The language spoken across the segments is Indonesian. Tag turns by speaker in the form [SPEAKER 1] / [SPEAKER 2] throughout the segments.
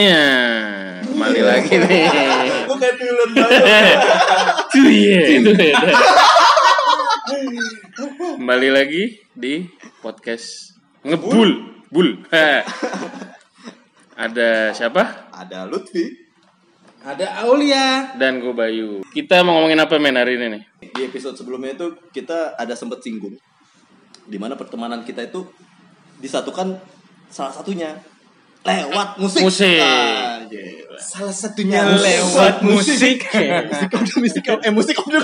[SPEAKER 1] Ya, kembali lagi nih.
[SPEAKER 2] Gue kayak film banget.
[SPEAKER 1] Tuh iya, itu ya. Kembali lagi di podcast ngebul, bul. Ada siapa?
[SPEAKER 2] Ada Lutfi
[SPEAKER 3] Ada Aulia.
[SPEAKER 1] Dan gue Bayu. Kita mau ngomongin apa men hari ini nih?
[SPEAKER 2] di episode sebelumnya itu kita ada sempet singgung di mana pertemanan kita itu disatukan salah satunya lewat musik.
[SPEAKER 1] Musik.
[SPEAKER 2] Ah.
[SPEAKER 3] Salah satunya
[SPEAKER 2] Musik.
[SPEAKER 3] lewat musik.
[SPEAKER 2] musik udah musik eh musik udah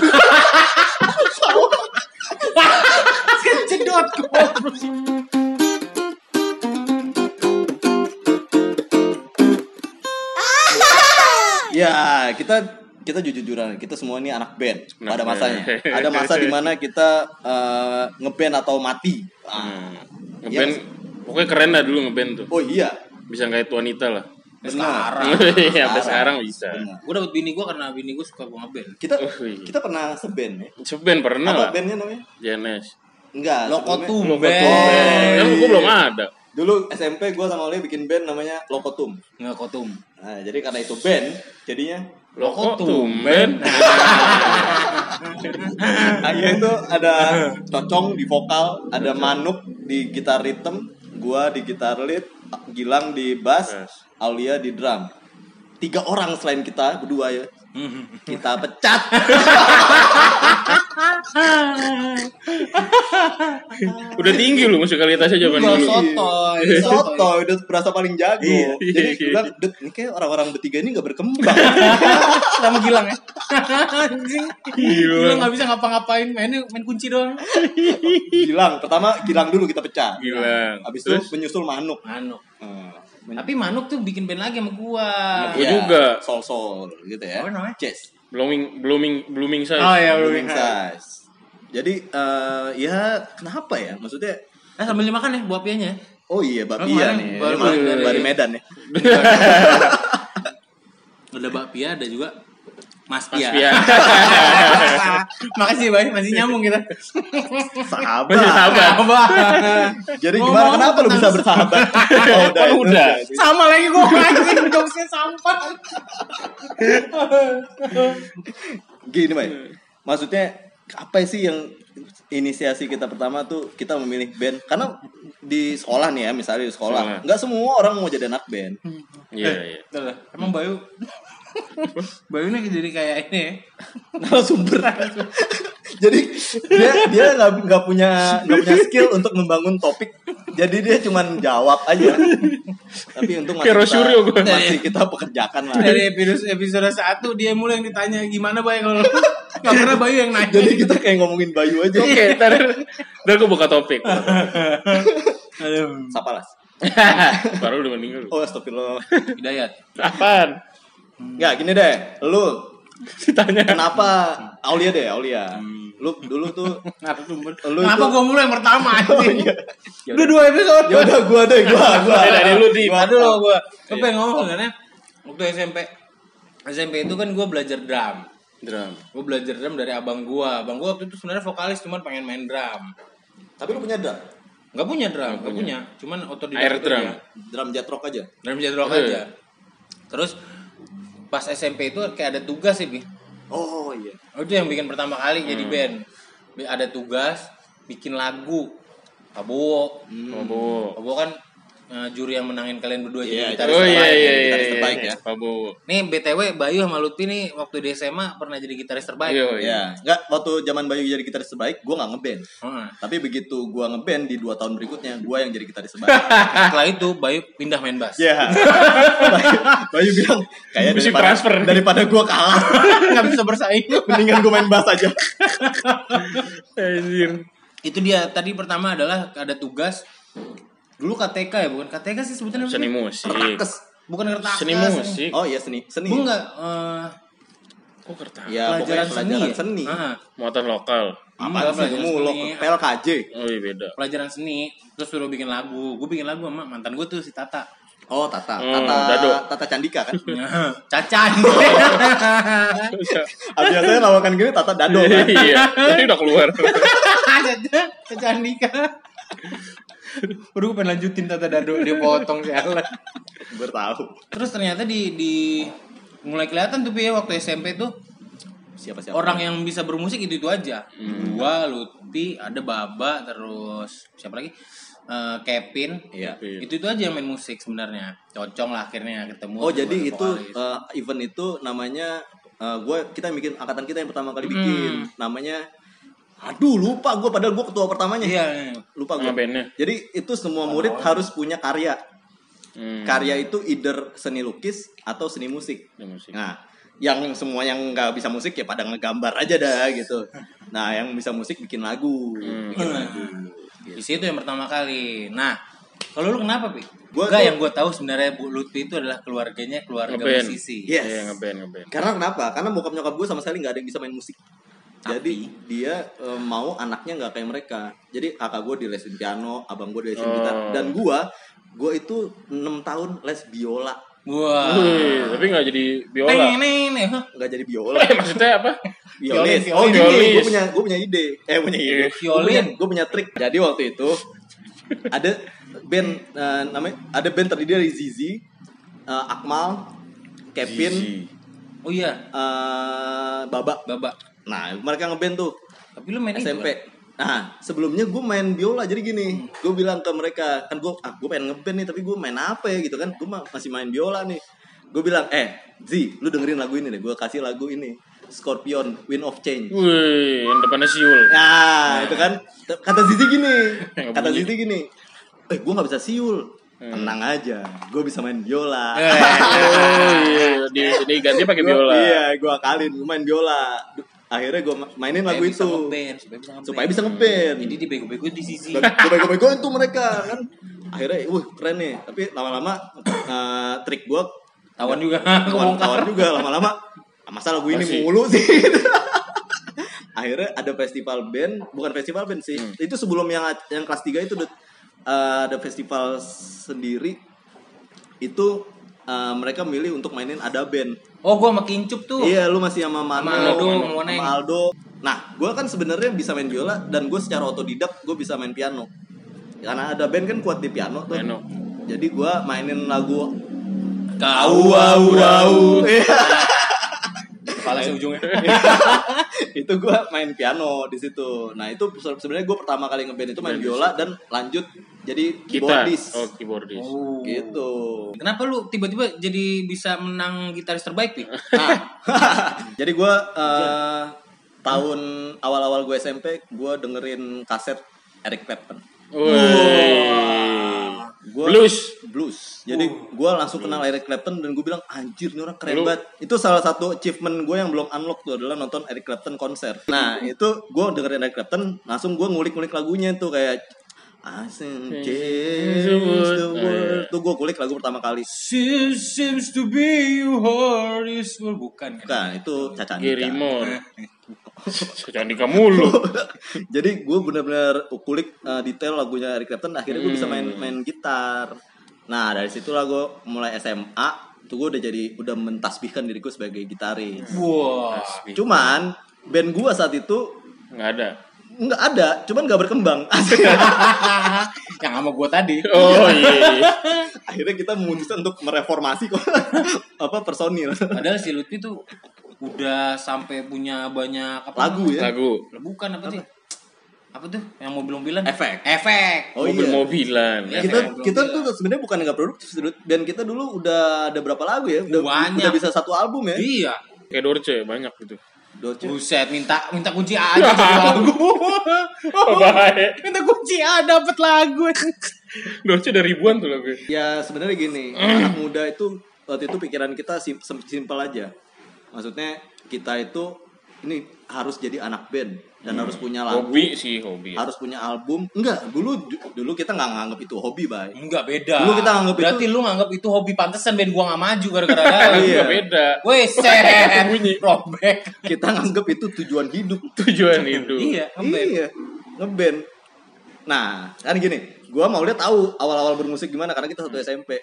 [SPEAKER 3] Cedot
[SPEAKER 2] Ya, kita kita jujur-jujuran, kita semua ini anak band
[SPEAKER 1] Anak
[SPEAKER 2] pada masanya. Ada masa di mana kita eh, ngeband atau mati. Ah,
[SPEAKER 1] Hmm. Ngeband, pokoknya keren lah dulu ngeband tuh.
[SPEAKER 2] Oh iya,
[SPEAKER 1] Bisa kayak wanita lah.
[SPEAKER 2] benar.
[SPEAKER 1] Iya, sampai sekarang bisa.
[SPEAKER 3] Gue dapet bini gue karena bini gue suka gue ngeband.
[SPEAKER 2] Kita
[SPEAKER 1] Oh, iya.
[SPEAKER 2] kita pernah seband ya.
[SPEAKER 1] Seband pernah
[SPEAKER 2] Apa
[SPEAKER 1] lah.
[SPEAKER 2] bandnya namanya?
[SPEAKER 1] JNS.
[SPEAKER 2] Enggak.
[SPEAKER 3] Lokotum band.
[SPEAKER 1] Kan gue belum ada.
[SPEAKER 2] Dulu SMP gue sama Oli bikin band namanya Lokotum.
[SPEAKER 3] Nggak kotum.
[SPEAKER 2] Nah, jadi karena itu band, jadinya
[SPEAKER 3] Lokotum,
[SPEAKER 1] tumben?
[SPEAKER 2] akhirnya itu ada Cocong di vokal, ada Manuk di gitar rhythm, gua di gitar lead, Gilang di bass. Aulia di drum. Tiga orang selain kita berdua ya. Kita pecat.
[SPEAKER 1] Udah tinggi lu musikalitasnya zaman
[SPEAKER 3] Gua
[SPEAKER 1] dulu.
[SPEAKER 3] sotoy.
[SPEAKER 2] Soto udah berasa paling jago.
[SPEAKER 1] Iya.
[SPEAKER 2] Jadi gue bilang, "Dut, ini kayak orang-orang bertiga ini gak berkembang.
[SPEAKER 3] Sama Gilang ya. Gilang nggak bisa ngapa-ngapain. Mainnya main kunci doang.
[SPEAKER 2] Gilang, pertama Gilang dulu kita pecah.
[SPEAKER 1] Gilang.
[SPEAKER 2] Habis itu menyusul Manuk.
[SPEAKER 3] Manuk.
[SPEAKER 2] Hmm, men-
[SPEAKER 3] Tapi Manuk tuh bikin band lagi sama gua.
[SPEAKER 1] Gua juga.
[SPEAKER 2] Sol Sol gitu ya.
[SPEAKER 3] Apa namanya?
[SPEAKER 2] Jazz.
[SPEAKER 1] Blooming blooming blooming size.
[SPEAKER 3] Oh iya,
[SPEAKER 2] Blooming
[SPEAKER 3] belum
[SPEAKER 2] size. Jadi eh, ya kenapa ya? Maksudnya
[SPEAKER 3] Eh sambil dimakan ya buah pianya.
[SPEAKER 2] oh iya
[SPEAKER 3] Oh,
[SPEAKER 2] Bapia
[SPEAKER 3] kemarin
[SPEAKER 2] nih.
[SPEAKER 3] baru dari-
[SPEAKER 2] dari Medan ya.
[SPEAKER 3] Ada bakpia, ada juga Mas
[SPEAKER 1] Mas
[SPEAKER 3] Pia.
[SPEAKER 1] Pia.
[SPEAKER 3] Makasih Bay, masih nyambung kita.
[SPEAKER 2] Sahabat.
[SPEAKER 1] Masih sahabat.
[SPEAKER 2] Jadi
[SPEAKER 3] Ngomong
[SPEAKER 2] gimana kenapa lu bisa bersahabat? oh, udah. Itu
[SPEAKER 1] udah.
[SPEAKER 3] Sama lagi gue anjing jokesnya sampah.
[SPEAKER 2] Gini, Bay. Maksudnya apa sih yang inisiasi kita pertama tuh kita memilih band karena di sekolah nih ya misalnya di sekolah nggak semua orang mau jadi anak band
[SPEAKER 1] Iya, iya.
[SPEAKER 3] Tuh lah, Emang Bayu Bayu ini jadi kayak ini ya.
[SPEAKER 2] narasumber jadi dia dia nggak nggak punya nggak punya skill untuk membangun topik jadi dia cuman jawab aja tapi untung masih kita,
[SPEAKER 1] gua.
[SPEAKER 2] masih kita pekerjakan lah
[SPEAKER 3] Dari episode episode 1 dia mulai yang ditanya gimana Bayu kalau Gak pernah Bayu yang nanya.
[SPEAKER 2] jadi kita kayak ngomongin Bayu aja
[SPEAKER 1] Oke, ntar, ntar gue buka topik. buka topik.
[SPEAKER 3] Aduh.
[SPEAKER 2] Sapalas
[SPEAKER 1] Baru udah meninggal.
[SPEAKER 2] oh astagfirullah
[SPEAKER 3] Hidayat.
[SPEAKER 1] Apaan?
[SPEAKER 2] Nggak gini deh lu
[SPEAKER 1] Ditanya.
[SPEAKER 2] kenapa Aulia deh Aulia lu dulu tuh
[SPEAKER 3] Narasumber.
[SPEAKER 2] Lu
[SPEAKER 3] Kenapa
[SPEAKER 2] itu-
[SPEAKER 3] gue mulai yang pertama
[SPEAKER 2] oh,
[SPEAKER 3] anjing?
[SPEAKER 2] iya.
[SPEAKER 3] Udah dua episode.
[SPEAKER 2] ya udah gua deh gua gua
[SPEAKER 1] dari lu, Di.
[SPEAKER 2] Gua-
[SPEAKER 3] Aduh lo. Gue
[SPEAKER 1] Iya.
[SPEAKER 3] pengen ngomong sebenarnya waktu SMP SMP itu kan gue belajar drum.
[SPEAKER 1] Drum.
[SPEAKER 3] Gue belajar drum dari abang gue. Abang gue waktu itu sebenarnya vokalis cuman pengen main drum.
[SPEAKER 2] tapi lu punya drum
[SPEAKER 3] Gak punya drum, gak punya. Cuman otodidak
[SPEAKER 1] Air drum.
[SPEAKER 3] dia.
[SPEAKER 2] drum jet rock aja
[SPEAKER 3] Drum rock
[SPEAKER 1] Eh.
[SPEAKER 3] aja. Terus pas SMP itu kayak ada tugas sih, Bi.
[SPEAKER 2] oh iya
[SPEAKER 3] Oh, itu yang bikin pertama kali jadi
[SPEAKER 1] Hmm.
[SPEAKER 3] band. Bi- Ada tugas bikin lagu. Prabowo.
[SPEAKER 1] Oh, Bu.
[SPEAKER 3] Prabowo kan eh, juri yang menangin kalian berdua
[SPEAKER 2] Iya,
[SPEAKER 3] jadi gitaris
[SPEAKER 1] Oh iya
[SPEAKER 3] terbaik.
[SPEAKER 1] iya iya.
[SPEAKER 2] Gitaris terbaik ya.
[SPEAKER 1] Pak Bu.
[SPEAKER 3] Nih BTW Bayu sama Lutfi nih waktu di SMA pernah jadi gitaris terbaik.
[SPEAKER 1] Iya,
[SPEAKER 2] ya nggak waktu zaman Bayu jadi gitaris terbaik gua nggak ngeband
[SPEAKER 3] Heeh.
[SPEAKER 2] tapi begitu gua ngeband di dua tahun berikutnya gua yang jadi gitaris terbaik
[SPEAKER 3] Setelah itu Bayu pindah main bass.
[SPEAKER 2] Iya. Bayu, Bayu bilang kayak daripada,
[SPEAKER 1] transfer.
[SPEAKER 2] daripada gua kalah
[SPEAKER 3] Nggak bisa bersaing.
[SPEAKER 2] mendingan gua main bass aja
[SPEAKER 1] Anjir.
[SPEAKER 3] itu dia tadi pertama adalah ada tugas dulu KTK ya bukan KTK sih sebetulnya
[SPEAKER 1] Seni musik.
[SPEAKER 2] Kertakes.
[SPEAKER 3] bukan kertas
[SPEAKER 1] Seni musik.
[SPEAKER 2] oh iya seni seni
[SPEAKER 3] Bu enggak eh,
[SPEAKER 1] Kok kertas?
[SPEAKER 2] ya
[SPEAKER 3] pelajaran seni
[SPEAKER 2] pelajaran
[SPEAKER 3] ya?
[SPEAKER 2] seni
[SPEAKER 3] Ah,
[SPEAKER 1] Muatan lokal.
[SPEAKER 2] apa sih
[SPEAKER 3] pelajaran
[SPEAKER 2] kamu lo
[SPEAKER 3] seni.
[SPEAKER 2] PLKJ
[SPEAKER 1] Oh iya beda.
[SPEAKER 3] pelajaran seni terus suruh bikin lagu gue bikin lagu sama mantan gue tuh si Tata
[SPEAKER 2] oh Tata
[SPEAKER 1] Hmm,
[SPEAKER 2] Tata
[SPEAKER 1] Dado.
[SPEAKER 2] Tata Candika kan
[SPEAKER 3] Cacan
[SPEAKER 2] biasanya lawakan gini Tata Dado kan
[SPEAKER 1] iya. Ini udah keluar.
[SPEAKER 3] Caca Caca Andika Udah gue pengen lanjutin tata dado dia potong sialan.
[SPEAKER 2] Bertahu.
[SPEAKER 3] Terus ternyata di di mulai kelihatan tuh ya waktu SMP tuh
[SPEAKER 2] Siapa siapa?
[SPEAKER 3] orang yang bisa bermusik itu itu aja. Gua, Lutfi, ada Baba, terus siapa lagi? Eh, Kevin.
[SPEAKER 2] Iya.
[SPEAKER 3] Itu itu aja yang main musik sebenarnya. Cocong lah akhirnya ketemu.
[SPEAKER 2] Oh jadi itu
[SPEAKER 3] vokalis.
[SPEAKER 2] eh, event itu namanya gue kita bikin angkatan kita yang pertama kali bikin namanya aduh lupa gue padahal gue ketua pertamanya
[SPEAKER 3] Iya, iya.
[SPEAKER 2] lupa gue jadi itu semua murid harus punya karya
[SPEAKER 1] Hmm.
[SPEAKER 2] karya itu either seni lukis atau seni musik
[SPEAKER 1] Ada musik.
[SPEAKER 2] nah yang semua yang nggak bisa musik ya pada ngegambar aja dah gitu nah yang bisa musik bikin lagu
[SPEAKER 1] Hmm.
[SPEAKER 2] bikin lagu
[SPEAKER 3] Di situ yang pertama kali. Nah, kalau lu kenapa, Pi?
[SPEAKER 2] Gua
[SPEAKER 3] Enggak,
[SPEAKER 2] tuh-
[SPEAKER 3] yang gue tahu sebenarnya Bu Lutfi itu adalah keluarganya keluarga
[SPEAKER 1] Ngeband.
[SPEAKER 3] musisi.
[SPEAKER 2] Yes.
[SPEAKER 1] Iya ngeband ngeband.
[SPEAKER 2] Karena kenapa? Karena bokap nyokap gue sama sekali nggak ada yang bisa main musik.
[SPEAKER 3] Tapi-
[SPEAKER 2] Jadi dia eh, mau anaknya nggak kayak mereka. Jadi kakak gue di lesin piano, abang gue di lesin
[SPEAKER 1] Oh.
[SPEAKER 2] gitar, dan gue, gue itu 6 tahun les biola,
[SPEAKER 3] Wah.
[SPEAKER 1] Wih, tapi nggak jadi biola.
[SPEAKER 3] Neng, neng, neng. Hah?
[SPEAKER 2] nggak jadi biola.
[SPEAKER 1] Eh maksudnya apa?
[SPEAKER 2] Violis.
[SPEAKER 3] Violin,
[SPEAKER 2] Oh gini, gue punya gue punya ide. Eh punya ide.
[SPEAKER 1] Iya.
[SPEAKER 2] Gue punya,
[SPEAKER 3] Violin.
[SPEAKER 2] gue punya trik. Jadi waktu itu ada band eh, namanya ada band terdiri dari Zizi, eh, Akmal, Kevin,
[SPEAKER 1] Zizi.
[SPEAKER 3] Oh iya,
[SPEAKER 2] eh, Baba.
[SPEAKER 3] Baba.
[SPEAKER 2] Nah mereka ngeband tuh.
[SPEAKER 3] Tapi lu main itu,
[SPEAKER 2] SMP.
[SPEAKER 3] kan?
[SPEAKER 2] Nah, sebelumnya gue main biola jadi gini, gue bilang ke mereka kan gue ah gue pengen ngeband nih tapi gue main apa ya gitu kan, gue masih main biola nih. Gue bilang eh Zi, lu dengerin lagu ini deh, gue kasih lagu ini Scorpion, Wind of Change.
[SPEAKER 1] Wih, yang depannya siul.
[SPEAKER 2] Nah, itu kan kata Zizi gini, kata. Zizi gini, eh gue nggak bisa siul, tenang aja, gue bisa main biola.
[SPEAKER 3] Eh,
[SPEAKER 1] Oh iya, di, diganti pakai
[SPEAKER 2] Gua-
[SPEAKER 1] biola.
[SPEAKER 2] Iya, gue akalin, gue main biola. Akhirnya gue mainin lagu
[SPEAKER 3] bisa
[SPEAKER 2] itu
[SPEAKER 3] ngeband, supaya bisa ngeband.
[SPEAKER 2] supaya bisa ngeband.
[SPEAKER 3] Jadi dibego-bego di sisi.
[SPEAKER 2] gue bego-begoin tuh mereka kan akhirnya wah keren nih tapi lama-lama eh, trik gue
[SPEAKER 3] Tawan juga.
[SPEAKER 2] kawan
[SPEAKER 3] Kebongkar.
[SPEAKER 2] juga lama-lama "Ah, masa lagu ini
[SPEAKER 1] Masih.
[SPEAKER 2] mulu sih akhirnya ada festival band bukan festival band sih
[SPEAKER 1] Hmm.
[SPEAKER 2] itu sebelum yang yang kelas 3 itu eh, ada festival sendiri itu eh, mereka milih untuk mainin ada band
[SPEAKER 3] Oh, gua sama Kincup tuh.
[SPEAKER 2] Iya, lu masih sama Mano,
[SPEAKER 3] Sama Aldo,
[SPEAKER 2] sama. Aldo. Nah, gue kan sebenarnya bisa main biola dan gue secara otodidak gue bisa main piano. Karena ada band kan kuat di piano tuh.
[SPEAKER 1] Piano.
[SPEAKER 2] Jadi gue mainin lagu
[SPEAKER 3] Kau
[SPEAKER 2] au au.
[SPEAKER 3] Kepala sih ujungnya.
[SPEAKER 2] itu gue main piano di situ. Nah itu se- sebenarnya gue pertama kali ngeband itu main biola dan lanjut jadi
[SPEAKER 1] Gitar.
[SPEAKER 2] keyboardist.
[SPEAKER 1] Oh, keyboardist.
[SPEAKER 3] Oh.
[SPEAKER 2] Gitu.
[SPEAKER 3] Kenapa lu tiba-tiba jadi bisa menang gitaris terbaik, Pi?
[SPEAKER 2] Nah, jadi gue eh, tahun awal-awal gue SMP gue dengerin kaset Eric Clapton. Gua-
[SPEAKER 1] Blues.
[SPEAKER 2] blues. Jadi gue langsung kenal Eric Clapton dan gue bilang anjir ini orang keren
[SPEAKER 1] Lu-
[SPEAKER 2] banget. Itu salah satu achievement gue yang belum unlock tuh adalah nonton Eric Clapton konser. Nah itu gue dengerin Eric Clapton langsung gue ngulik-ngulik lagunya tuh kayak I change the world. Tuh gue kulik lagu pertama kali.
[SPEAKER 3] Seems to be your heart is full. Bukan kan?
[SPEAKER 2] Bukan itu Caca Andika.
[SPEAKER 1] Gerimor. Candika mulu.
[SPEAKER 2] Jadi gue benar-benar kulik uh, detail lagunya Eric Clapton. Akhirnya gue bisa main main gitar. Nah dari situlah gue mulai SMA. Tuh gue udah jadi udah mentasbihkan diri gue sebagai gitaris.
[SPEAKER 3] Wah.
[SPEAKER 2] Cuman band gua saat itu
[SPEAKER 1] Nggak ada.
[SPEAKER 2] Nggak ada, cuman nggak berkembang.
[SPEAKER 3] Yang sama gua tadi.
[SPEAKER 1] Oh iya. iya.
[SPEAKER 2] Akhirnya kita memutuskan untuk mereformasi kok apa personil.
[SPEAKER 3] Padahal si Lutfi tuh udah sampai punya banyak apa
[SPEAKER 2] Lagu ya.
[SPEAKER 1] Lagu.
[SPEAKER 3] Lah, Bukan apa sih? Apa tuh? Yang mobil-mobilan?
[SPEAKER 2] Efek.
[SPEAKER 3] Efek.
[SPEAKER 2] Oh iya.
[SPEAKER 1] Mobil-mobilan.
[SPEAKER 3] Iya.
[SPEAKER 2] Kita
[SPEAKER 3] Efek.
[SPEAKER 2] kita tuh sebenarnya bukan nggak produktif dan kita dulu udah ada berapa lagu ya? Udah,
[SPEAKER 3] Banyak.
[SPEAKER 2] udah bisa satu album ya.
[SPEAKER 3] Iya.
[SPEAKER 1] Kayak Dorce banyak gitu.
[SPEAKER 2] Doce.
[SPEAKER 3] Buset, minta minta kunci A aja dapat lagu.
[SPEAKER 1] Oh, bahaya.
[SPEAKER 3] minta kunci A dapat lagu.
[SPEAKER 1] Dorce ada ribuan tuh lagu.
[SPEAKER 2] Ya sebenarnya gini, anak muda itu waktu itu pikiran kita sim simpel aja. Maksudnya kita itu ini harus jadi anak band dan harus punya lagu,
[SPEAKER 1] Hobi sih, hobi.
[SPEAKER 2] harus punya album. Enggak, dulu dulu kita nggak nganggap itu hobi, Bay.
[SPEAKER 3] Enggak beda.
[SPEAKER 2] Dulu kita anggap
[SPEAKER 3] Berarti
[SPEAKER 2] itu-
[SPEAKER 3] lu nganggap itu hobi pantesan band gua gak maju gara-gara.
[SPEAKER 2] Iya.
[SPEAKER 1] Nggak beda.
[SPEAKER 3] Weh, set
[SPEAKER 1] Bunyi.
[SPEAKER 3] robek.
[SPEAKER 2] Kita nganggap itu tujuan hidup.
[SPEAKER 1] Tujuan hidup.
[SPEAKER 3] Iya, ngeband.
[SPEAKER 2] Iya, ngeband. Nah, kan gini, gua mau lihat tahu awal-awal bermusik gimana karena kita satu SMP.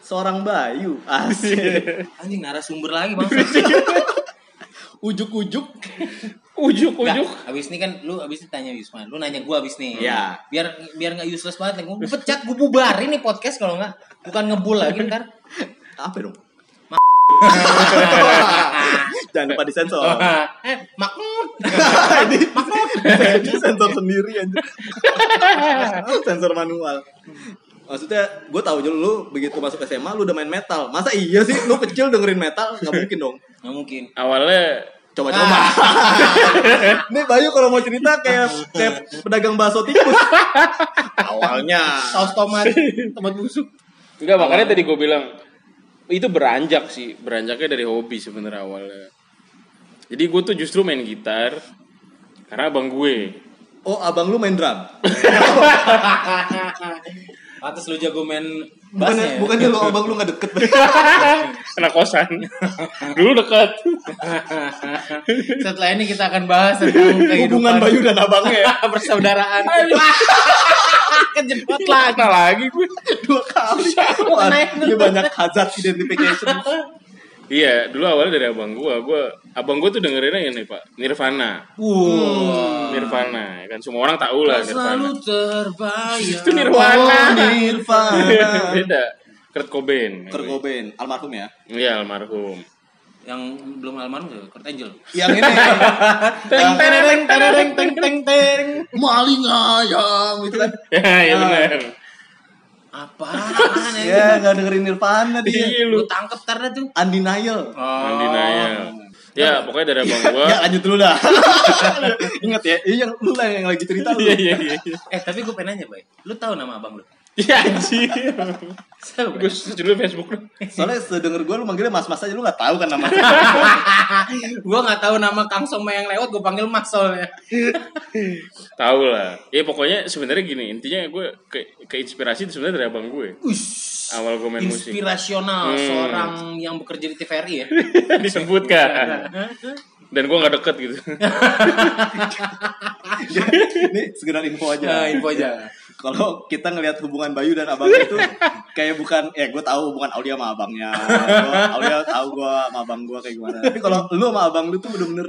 [SPEAKER 2] Seorang Bayu, asik.
[SPEAKER 3] Anjing narasumber lagi bang.
[SPEAKER 2] ujuk-ujuk
[SPEAKER 1] Ujuk-ujuk.
[SPEAKER 3] Nggak, abis ini kan lu abis ini tanya Wisman, lu nanya gua abis nih.
[SPEAKER 2] Iya.
[SPEAKER 3] Biar biar nggak useless banget, gue pecat, gue bubarin nih podcast kalau nggak, bukan ngebul lagi ntar.
[SPEAKER 2] apa dong? Jangan lupa disensor.
[SPEAKER 3] eh,
[SPEAKER 2] ini ini sensor sendiri aja. sensor manual. Maksudnya gue tahu aja lu begitu masuk SMA lu udah main metal. Masa iya sih lu kecil dengerin metal? Nggak mungkin dong.
[SPEAKER 3] Nggak mungkin.
[SPEAKER 1] Awalnya
[SPEAKER 2] Coba-coba. Nih Bayu kalau mau cerita kayak kayak pedagang bakso tikus. Awalnya.
[SPEAKER 3] Saus tomat, tomat busuk.
[SPEAKER 1] enggak makanya tadi gue bilang itu beranjak sih, beranjaknya dari hobi sebenarnya awalnya. Jadi gue tuh justru main gitar karena abang gue.
[SPEAKER 2] Oh abang lu main drum.
[SPEAKER 3] Atas lu jago main bass
[SPEAKER 2] Bukannya,
[SPEAKER 3] ya?
[SPEAKER 2] bukannya lu abang lu nggak deket.
[SPEAKER 1] Anak kosan. Dulu dekat.
[SPEAKER 3] Setelah ini kita akan bahas tentang kehidupan
[SPEAKER 2] Hubungan Bayu dan abangnya.
[SPEAKER 3] persaudaraan. Kejebak lagi.
[SPEAKER 1] Kena lagi gue.
[SPEAKER 2] Dua kali. Wah, ini banyak hazard identification.
[SPEAKER 1] Iya, dulu awalnya dari abang gue. Gue abang gue tuh dengerinnya ini pak, Nirvana.
[SPEAKER 3] Wow.
[SPEAKER 1] Nirvana, ya kan semua orang tahu lah
[SPEAKER 3] Selalu
[SPEAKER 1] Nirvana.
[SPEAKER 3] terbayang.
[SPEAKER 1] Itu Nirvana.
[SPEAKER 2] Oh, Nirvana.
[SPEAKER 1] Beda. Kurt Cobain.
[SPEAKER 2] Kurt Cobain, almarhum ya.
[SPEAKER 1] Iya almarhum.
[SPEAKER 3] Yang belum almarhum ya, Kurt Angel.
[SPEAKER 2] Yang ini.
[SPEAKER 3] Teng tereng tereng teng teng teng.
[SPEAKER 2] Maling ayam itu kan.
[SPEAKER 1] Ya, iya benar.
[SPEAKER 3] Apaan
[SPEAKER 2] Ya, nggak dengerin Nirvana dia.
[SPEAKER 1] Iya
[SPEAKER 3] Lu tangkep dah tuh.
[SPEAKER 2] Undenial.
[SPEAKER 3] Oh.
[SPEAKER 1] Undenial. Ya, pokoknya dari abang gua.
[SPEAKER 2] Ya lanjut dulu dah. Ingat ya, ini yang lu lah yang lagi cerita lu.
[SPEAKER 1] Iya, iya, iya.
[SPEAKER 3] Eh tapi gue pengen nanya, Bay. Lu tahu nama abang lu?
[SPEAKER 1] Iya anjir. Gue search dulu Facebook lu.
[SPEAKER 2] Soalnya sedenger gue lu manggilnya mas-mas aja lu gak tahu kan namanya.
[SPEAKER 3] gue nggak tahu nama Kang Soma yang lewat, gue panggil Mas soalnya.
[SPEAKER 1] Tahu lah. Ya pokoknya sebenarnya gini, intinya gue ke keinspirasi itu sebenarnya dari abang gue.
[SPEAKER 3] Ush,
[SPEAKER 1] Awal gue main musik.
[SPEAKER 3] inspirasional
[SPEAKER 1] Hmm.
[SPEAKER 3] seorang yang bekerja di TVRI ya.
[SPEAKER 1] Disebutkan. Dan gue nggak deket gitu.
[SPEAKER 2] Ini sekedar info aja.
[SPEAKER 3] Nah, info aja.
[SPEAKER 2] Kalau kita ngelihat hubungan Bayu dan abang itu kayak bukan ya gue tahu bukan Aulia sama abangnya. Gua, Aulia tahu gue sama abang gue kayak gimana. Tapi kalau lu sama abang lu tuh bener-bener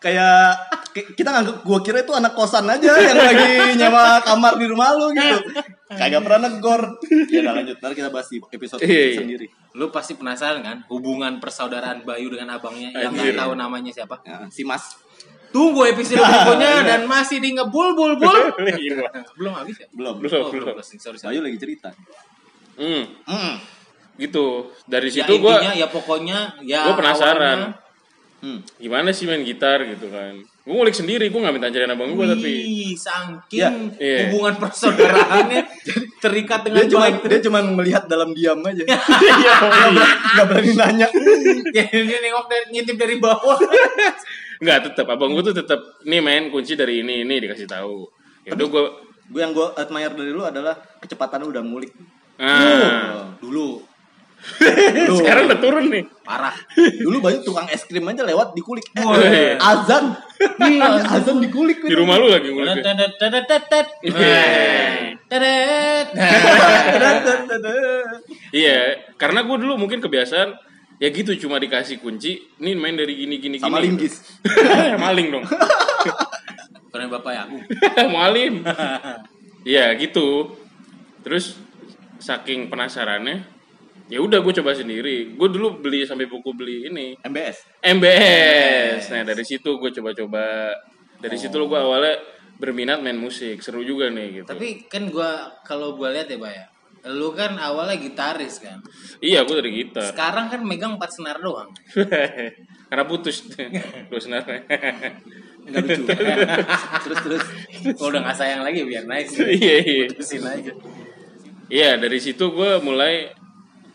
[SPEAKER 2] kayak ki- kita nganggep gue kira itu anak kosan aja yang lagi nyewa kamar di rumah lu gitu. Kagak pernah negor. Ya udah lanjut, ntar kita bahas di episode
[SPEAKER 1] Iya, iya.
[SPEAKER 2] sendiri.
[SPEAKER 3] Lu pasti penasaran kan hubungan persaudaraan Bayu dengan abangnya yang nggak tahu namanya siapa?
[SPEAKER 2] Ya, si Mas
[SPEAKER 3] Tunggu episode berikutnya dan masih di ngebul bul bul.
[SPEAKER 1] Gila.
[SPEAKER 3] Belum habis ya?
[SPEAKER 2] belum.
[SPEAKER 1] Belum,
[SPEAKER 3] Oh,
[SPEAKER 1] belum.
[SPEAKER 3] Sorry, sorry.
[SPEAKER 2] Bayu lagi cerita.
[SPEAKER 1] Hmm,
[SPEAKER 2] Hmm.
[SPEAKER 1] gitu. Dari
[SPEAKER 3] Ya,
[SPEAKER 1] situ gue
[SPEAKER 3] intinya ya pokoknya ya
[SPEAKER 1] gue penasaran.
[SPEAKER 3] awalnya-
[SPEAKER 2] Hmm.
[SPEAKER 1] Gimana sih main gitar gitu kan. Gue ngulik sendiri, gue gak minta ajarin abang gue tapi.
[SPEAKER 3] Saking
[SPEAKER 2] Ya,
[SPEAKER 1] iya.
[SPEAKER 3] hubungan persaudaraannya terikat dengan
[SPEAKER 2] Dia cuma
[SPEAKER 3] baik.
[SPEAKER 2] dia cuma melihat dalam diam aja.
[SPEAKER 1] Iya,
[SPEAKER 2] Gak berani nanya.
[SPEAKER 3] Jadi dia nengok dari ngintip dari bawah.
[SPEAKER 1] Enggak, tetap abang gue tuh tetap nih main kunci dari ini ini dikasih tahu. Ya udah gue
[SPEAKER 2] Gue yang gue admire dari lu adalah kecepatan lu udah ngulik.
[SPEAKER 1] Nah,
[SPEAKER 2] Dulu.
[SPEAKER 1] sekarang udah turun nih.
[SPEAKER 3] Parah.
[SPEAKER 2] Dulu banyak tukang es krim aja lewat dikulik. Eh,
[SPEAKER 1] Wih.
[SPEAKER 2] azan. Iya, azan dikulik.
[SPEAKER 1] Di rumah lu lagi ngulik.
[SPEAKER 3] Tetet, tetet, tetet.
[SPEAKER 1] Iya.
[SPEAKER 3] Tetet.
[SPEAKER 1] Iya, karena gue dulu mungkin kebiasaan ya gitu cuma dikasih kunci, nih main dari gini gini
[SPEAKER 2] Sama
[SPEAKER 1] gini.
[SPEAKER 2] linggis.
[SPEAKER 1] Maling dong.
[SPEAKER 3] Karena bapak ya aku.
[SPEAKER 1] Mualim. Iya, gitu. Terus saking penasarannya, ya udah gue coba sendiri. Gue dulu beli sampai buku beli ini
[SPEAKER 2] MBS.
[SPEAKER 1] MBS. Nah dari situ gue coba-coba. Dari situ gue awalnya berminat main musik, seru juga nih gitu.
[SPEAKER 3] Tapi kan gua kalau gua lihat ya, Pak ya. Lu kan awalnya gitaris kan.
[SPEAKER 1] iya, gue dari gitar.
[SPEAKER 3] Sekarang kan megang empat senar doang.
[SPEAKER 1] Karena putus dua.
[SPEAKER 2] Enggak lucu. terus terus.
[SPEAKER 3] Kalau udah nggak sayang lagi biar nice.
[SPEAKER 1] Iya iya.
[SPEAKER 3] Putusin aja.
[SPEAKER 1] Iya dari situ gue mulai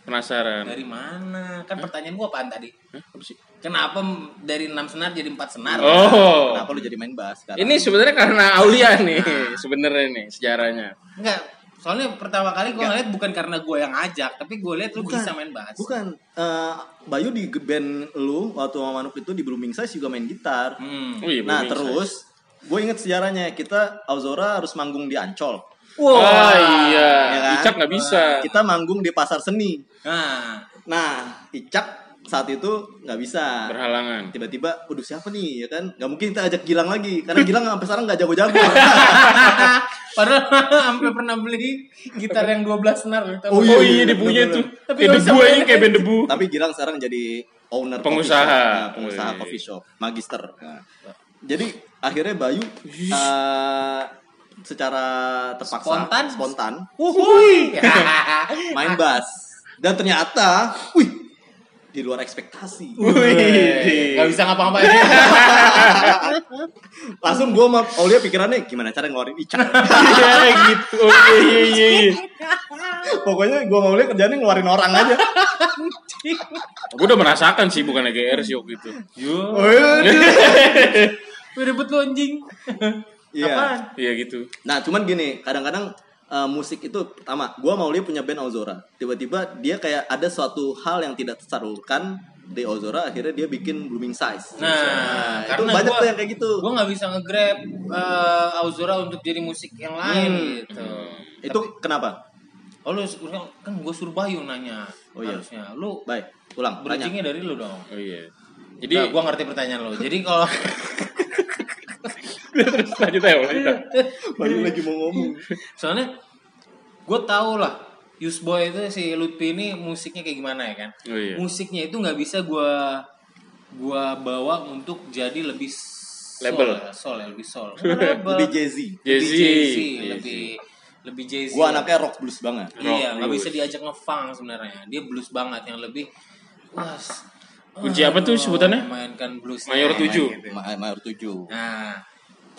[SPEAKER 1] penasaran.
[SPEAKER 3] Dari mana? Kan pertanyaan gua apaan tadi?
[SPEAKER 1] Hah, apa sih?
[SPEAKER 3] Kenapa dari enam senar jadi empat senar?
[SPEAKER 1] Oh,
[SPEAKER 2] Kenapa lu jadi main bass sekarang?
[SPEAKER 1] ini sebenarnya karena Aulia nih, sebenarnya nih sejarahnya.
[SPEAKER 3] Enggak. Soalnya pertama kali gue ngeliat bukan karena gue yang ngajak, tapi gue lihat lu
[SPEAKER 2] Bukan.
[SPEAKER 3] bisa main bass.
[SPEAKER 2] Bukan. Eh, Bayu di band lu waktu sama Manuk itu di Blooming Size juga main gitar.
[SPEAKER 3] Hmm.
[SPEAKER 1] Oh, iya,
[SPEAKER 2] Nah
[SPEAKER 1] booming
[SPEAKER 2] terus gue inget sejarahnya kita Auzora harus manggung di Ancol.
[SPEAKER 1] size. Ah iya,
[SPEAKER 2] Ya kan?
[SPEAKER 1] Icak nggak bisa.
[SPEAKER 2] Kita manggung di pasar seni.
[SPEAKER 3] Nah,
[SPEAKER 2] Nah Icak saat itu nggak bisa.
[SPEAKER 1] Berhalangan.
[SPEAKER 2] Tiba-tiba, waduh siapa nih ya kan? Gak mungkin kita ajak Gilang lagi karena Gilang sampai sekarang nggak jago-jago.
[SPEAKER 3] Padahal sampai pernah beli gitar yang 12 senar.
[SPEAKER 2] Oh,
[SPEAKER 3] nggak?
[SPEAKER 1] Oh
[SPEAKER 2] iya,
[SPEAKER 1] iya dia punya
[SPEAKER 2] bener-bener.
[SPEAKER 1] tuh.
[SPEAKER 3] Tapi
[SPEAKER 1] Kayak
[SPEAKER 3] nggak
[SPEAKER 1] debu aja kayak band debu.
[SPEAKER 2] Tapi Gilang sekarang jadi owner coffee
[SPEAKER 1] Pengusaha.
[SPEAKER 2] shop. Nah, pengusaha
[SPEAKER 1] Oh, iya.
[SPEAKER 2] coffee shop, magister. Nah, jadi akhirnya Bayu eh, secara terpaksa
[SPEAKER 3] Spontan?
[SPEAKER 2] spontan
[SPEAKER 3] Wuhui.
[SPEAKER 2] main bass dan ternyata, wih, di luar ekspektasi.
[SPEAKER 1] Wih.
[SPEAKER 3] Gak bisa ngapa-ngapain.
[SPEAKER 2] Langsung gue sama Aulia pikirannya gimana cara ngeluarin Ica.
[SPEAKER 1] Iya gitu. Oh iya iya iya. iya.
[SPEAKER 2] Pokoknya gue sama Aulia kerjanya ngeluarin orang aja.
[SPEAKER 1] Gue udah merasakan sih bukan GR sih waktu itu.
[SPEAKER 3] Yo.
[SPEAKER 2] Iya.
[SPEAKER 3] Ribet lu anjing. Apaan?
[SPEAKER 1] Iya gitu.
[SPEAKER 2] Nah, cuman gini, kadang-kadang eh, musik itu pertama, gua mau lihat punya band Ozora. Tiba-tiba dia kayak ada suatu hal yang tidak tersalurkan di Ozora, akhirnya dia bikin Blooming Size.
[SPEAKER 3] Nah,
[SPEAKER 2] itu
[SPEAKER 3] karena
[SPEAKER 2] banyak
[SPEAKER 3] gua-
[SPEAKER 2] tuh yang kayak gitu.
[SPEAKER 3] Gue gak bisa nge-grab eh, Auzora untuk jadi musik yang lain
[SPEAKER 2] Hmm.
[SPEAKER 3] gitu.
[SPEAKER 2] itu kenapa?
[SPEAKER 3] Oh lu kan gue suruh Bayu nanya.
[SPEAKER 2] Oh, iya.
[SPEAKER 3] Harusnya lu
[SPEAKER 2] Baik, ulang, tanya.
[SPEAKER 3] bridgingnya dari lu dong.
[SPEAKER 1] Oh iya.
[SPEAKER 3] Jadi
[SPEAKER 1] Jadi
[SPEAKER 3] gue ngerti pertanyaan lo. Jadi kalau
[SPEAKER 1] terus lanjut aja lanjut. aja.
[SPEAKER 2] Bayu lagi mau ngomong.
[SPEAKER 3] soalnya gue tau lah Boy itu si Lutfi ini musiknya kayak gimana ya kan?
[SPEAKER 1] Oh iya.
[SPEAKER 3] Musiknya itu nggak bisa gue gua bawa untuk jadi lebih soul
[SPEAKER 1] Label.
[SPEAKER 3] ya, soul ya, lebih soul. Label.
[SPEAKER 2] Lebih. Jay-Z,
[SPEAKER 1] Jay-Z.
[SPEAKER 3] lebih lebih Jay-Z.
[SPEAKER 2] Gua anaknya rock blues banget.
[SPEAKER 3] Iya,
[SPEAKER 1] rock
[SPEAKER 3] nggak
[SPEAKER 1] blues.
[SPEAKER 3] bisa diajak ngefang sebenarnya. Dia blues banget yang lebih wah.
[SPEAKER 1] Kunci apa tuh sebutannya?
[SPEAKER 3] Mainkan blues.
[SPEAKER 1] Mayor tujuh.
[SPEAKER 2] Ma- Mayor 7.
[SPEAKER 3] Nah,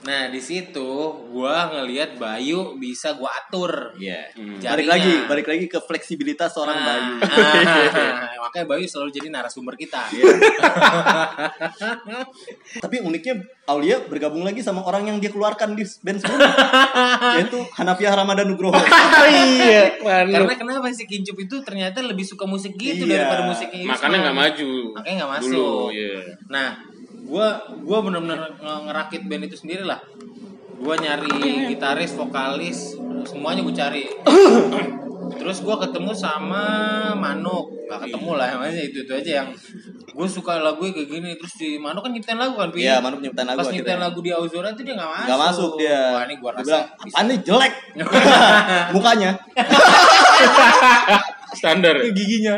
[SPEAKER 3] nah di situ gua ngelihat Bayu bisa gua atur.
[SPEAKER 2] Iya.
[SPEAKER 1] Hmm.
[SPEAKER 2] Balik lagi, balik lagi ke fleksibilitas seorang
[SPEAKER 3] Nah,
[SPEAKER 2] Bayu.
[SPEAKER 3] ah, makanya Bayu selalu jadi narasumber kita.
[SPEAKER 2] Iya. Tapi uniknya Aulia bergabung lagi sama orang yang dia keluarkan di band sebelumnya. yaitu Hanafiah Ramadan Nugroho.
[SPEAKER 1] iya.
[SPEAKER 3] Karena kenapa sih Kincup itu ternyata lebih suka musik gitu
[SPEAKER 2] Iya.
[SPEAKER 3] daripada musiknya Yusman.
[SPEAKER 1] Makanya nggak maju.
[SPEAKER 3] Makanya nggak masuk.
[SPEAKER 1] Dulu, iya.
[SPEAKER 3] Nah, gua gua bener-bener nge- ngerakit band itu sendiri lah. Gua nyari gitaris, vokalis, semuanya gue cari. Terus gua ketemu sama Manuk, gak ketemu lah, makanya itu itu aja yang gue suka lagu kayak gini. Terus di Manuk kan nyiptain lagu kan, Pi?
[SPEAKER 2] Iya, Manuk nyiptain lagu
[SPEAKER 3] Pas nyiptain lagu di Auzora itu dia gak masuk.
[SPEAKER 2] Gak masuk dia.
[SPEAKER 3] Wah, ini gua
[SPEAKER 2] Dia
[SPEAKER 3] rasa
[SPEAKER 2] bilang, jelek. Mukanya.
[SPEAKER 1] Standar.
[SPEAKER 3] giginya.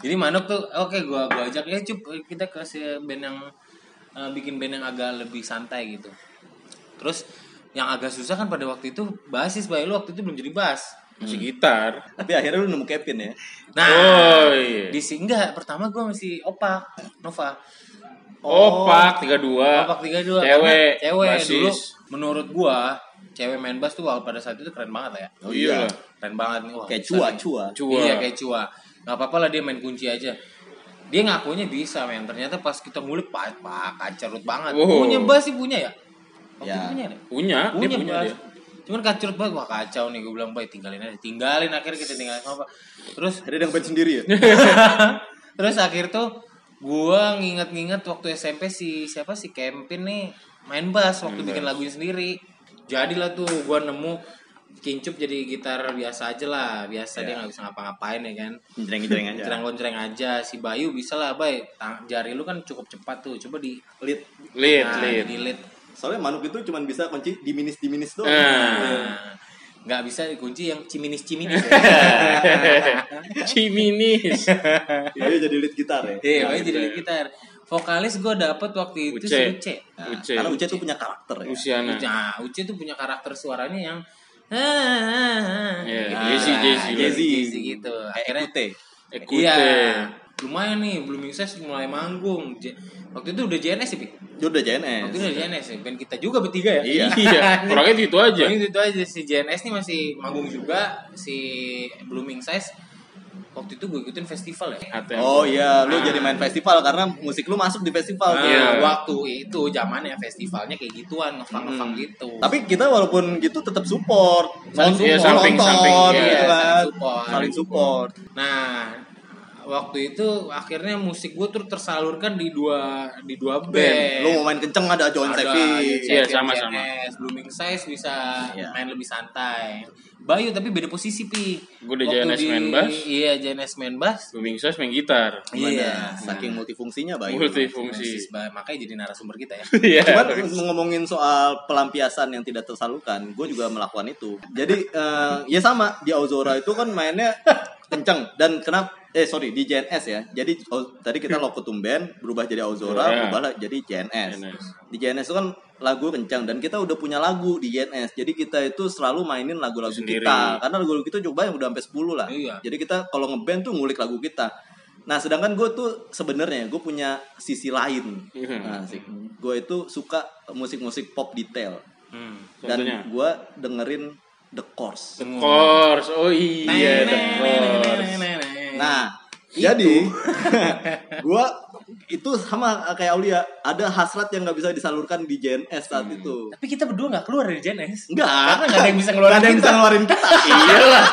[SPEAKER 3] Jadi Manuk tuh oke gua gua ajak ya cup kita ke si band yang eh, bikin band yang agak lebih santai gitu. Terus yang agak susah kan pada waktu itu basis Bay lu waktu itu belum jadi bass.
[SPEAKER 1] Masih gitar.
[SPEAKER 2] Tapi akhirnya lu nemu Kevin ya.
[SPEAKER 3] Nah,
[SPEAKER 1] Oh iya.
[SPEAKER 3] di sini enggak pertama gua masih opak Nova.
[SPEAKER 1] Opak 32.
[SPEAKER 3] Opak 32
[SPEAKER 1] Cewek.
[SPEAKER 3] Karena cewek
[SPEAKER 1] basis.
[SPEAKER 3] dulu menurut gua cewek main bass tuh pada saat itu keren banget ya.
[SPEAKER 1] Oh iya.
[SPEAKER 3] Keren banget nih. Wah,
[SPEAKER 2] Kayak cua, cua.
[SPEAKER 1] Cua.
[SPEAKER 3] Iya kayak cua. Gak apa-apa lah dia main kunci aja. Dia ngakunya bisa men. Ternyata pas kita ngulik pak pak kacarut banget.
[SPEAKER 1] Wow.
[SPEAKER 3] Punya bass sih punya ya? Waktu
[SPEAKER 2] Ya.
[SPEAKER 3] punya deh.
[SPEAKER 1] Punya, dia
[SPEAKER 3] Punya,
[SPEAKER 1] punya
[SPEAKER 3] bass.
[SPEAKER 1] dia.
[SPEAKER 3] Cuman kacarut banget. Wah kacau nih gue bilang baik tinggalin aja. Tinggalin akhirnya kita tinggalin sama apa. Terus
[SPEAKER 2] Ada yang band sendiri ya.
[SPEAKER 3] terus akhir tuh gua nginget-nginget waktu SMP si siapa si Kempin nih main bass waktu bikin lagunya sendiri. Jadilah tuh gua nemu Kincup jadi gitar biasa aja lah, biasa dia nggak bisa ngapa-ngapain ya kan.
[SPEAKER 2] Jenreng-jenreng aja.
[SPEAKER 3] Gonceng-gonceng aja si Bayu bisa lah, Bay. Tang- Jari lu kan cukup cepat tuh. Coba di
[SPEAKER 2] Lead.
[SPEAKER 1] Lead,
[SPEAKER 3] nah,
[SPEAKER 1] lead.
[SPEAKER 3] di lead.
[SPEAKER 2] Soalnya Manuk itu cuma bisa kunci diminis-diminis doang.
[SPEAKER 1] Nah.
[SPEAKER 3] Nah, nggak bisa dikunci yang ciminis-ciminis.
[SPEAKER 1] Ciminis.
[SPEAKER 2] Iya jadi lead gitar ya.
[SPEAKER 3] Iya, Bayu jadi lead gitar. Vokalis gue dapet waktu itu
[SPEAKER 1] Uce.
[SPEAKER 3] si Uce.
[SPEAKER 2] Nah,
[SPEAKER 1] Uce.
[SPEAKER 2] Karena Uce tuh punya karakter ya.
[SPEAKER 1] Usiana.
[SPEAKER 3] Nah, Uce tuh punya karakter suaranya yang
[SPEAKER 1] Iya,
[SPEAKER 3] gitu.
[SPEAKER 1] Jay-Z, Jay-Z.
[SPEAKER 2] Jay-Z.
[SPEAKER 3] Jay-Z gitu.
[SPEAKER 2] Akhirnya
[SPEAKER 3] Akhirnya
[SPEAKER 1] Ekute.
[SPEAKER 3] Iya. Lumayan nih, Blooming Size mulai manggung. J- Waktu itu udah JNS sih,
[SPEAKER 2] udah JNS.
[SPEAKER 3] Waktu itu udah JNS ya. Band kita juga bertiga ya.
[SPEAKER 2] Iya.
[SPEAKER 1] Iya, orangnya itu aja.
[SPEAKER 3] Paling itu aja si JNS nih masih manggung juga si Blooming Size. Waktu itu gue ikutin festival ya.
[SPEAKER 1] ATM.
[SPEAKER 2] Oh iya, lu
[SPEAKER 3] Nah.
[SPEAKER 2] jadi main festival karena musik lu masuk di festival.
[SPEAKER 3] Nah,
[SPEAKER 2] tuh.
[SPEAKER 1] Iya.
[SPEAKER 3] waktu itu zamannya festivalnya kayak gituan, ngefang-ngefang gitu.
[SPEAKER 2] Hmm. Tapi kita walaupun gitu tetap support,
[SPEAKER 3] Saling
[SPEAKER 1] support. Iya, samping-
[SPEAKER 2] nonton,
[SPEAKER 1] samping,
[SPEAKER 2] gitu
[SPEAKER 3] iya,
[SPEAKER 2] kan.
[SPEAKER 3] saling support.
[SPEAKER 2] Saling support.
[SPEAKER 3] Nah, waktu itu akhirnya musik gue tuh tersalurkan di dua di dua band.
[SPEAKER 2] band. Lu mau main kenceng ada John Sevi.
[SPEAKER 1] Iya,
[SPEAKER 3] JNS,
[SPEAKER 1] sama-sama.
[SPEAKER 3] Blooming Size bisa
[SPEAKER 2] Iya.
[SPEAKER 3] main lebih santai. Bayu tapi beda posisi pi.
[SPEAKER 1] Gua di
[SPEAKER 3] Waktu
[SPEAKER 1] JNS main bass.
[SPEAKER 3] Iya JNS main bass.
[SPEAKER 1] Booming Sos main gitar.
[SPEAKER 2] Gimana? Saking multifungsinya Bayu.
[SPEAKER 1] Multifungsi.
[SPEAKER 3] Makanya jadi narasumber kita ya.
[SPEAKER 1] Iya.
[SPEAKER 2] Cuman ngomongin soal pelampiasan yang tidak tersalurkan, gue juga melakukan itu. Jadi eh, ya sama di Auzora itu kan mainnya kenceng dan kenapa? Eh sorry di JNS ya. Jadi oh, tadi kita Lokutum Band berubah jadi Auzora,
[SPEAKER 1] Iya.
[SPEAKER 2] berubah jadi JNS.
[SPEAKER 1] JNS.
[SPEAKER 2] Di JNS itu kan lagu kencang dan kita udah punya lagu di JNS. Jadi kita itu selalu mainin lagu-lagu kita karena lagu-lagu kita coba yang udah sampai 10 lah.
[SPEAKER 3] Iya.
[SPEAKER 2] Jadi kita kalau ngeband tuh ngulik lagu kita. Nah, sedangkan gue tuh sebenarnya gue punya sisi lain.
[SPEAKER 1] Iya.
[SPEAKER 2] Nah, gue itu suka musik-musik pop detail
[SPEAKER 3] Hmm.
[SPEAKER 2] dan gue dengerin The Course.
[SPEAKER 1] The Course. Oh iya, The Course.
[SPEAKER 2] Nah, jadi gue itu sama kayak Aulia ada hasrat yang nggak bisa disalurkan di JNS saat itu.
[SPEAKER 3] Tapi kita berdua nggak keluar dari JNS.
[SPEAKER 2] Enggak,
[SPEAKER 3] Karena nggak ada yang bisa ngeluarin
[SPEAKER 2] Nggak ada yang
[SPEAKER 3] kita.
[SPEAKER 2] bisa ngeluarin kita.
[SPEAKER 1] Iyalah.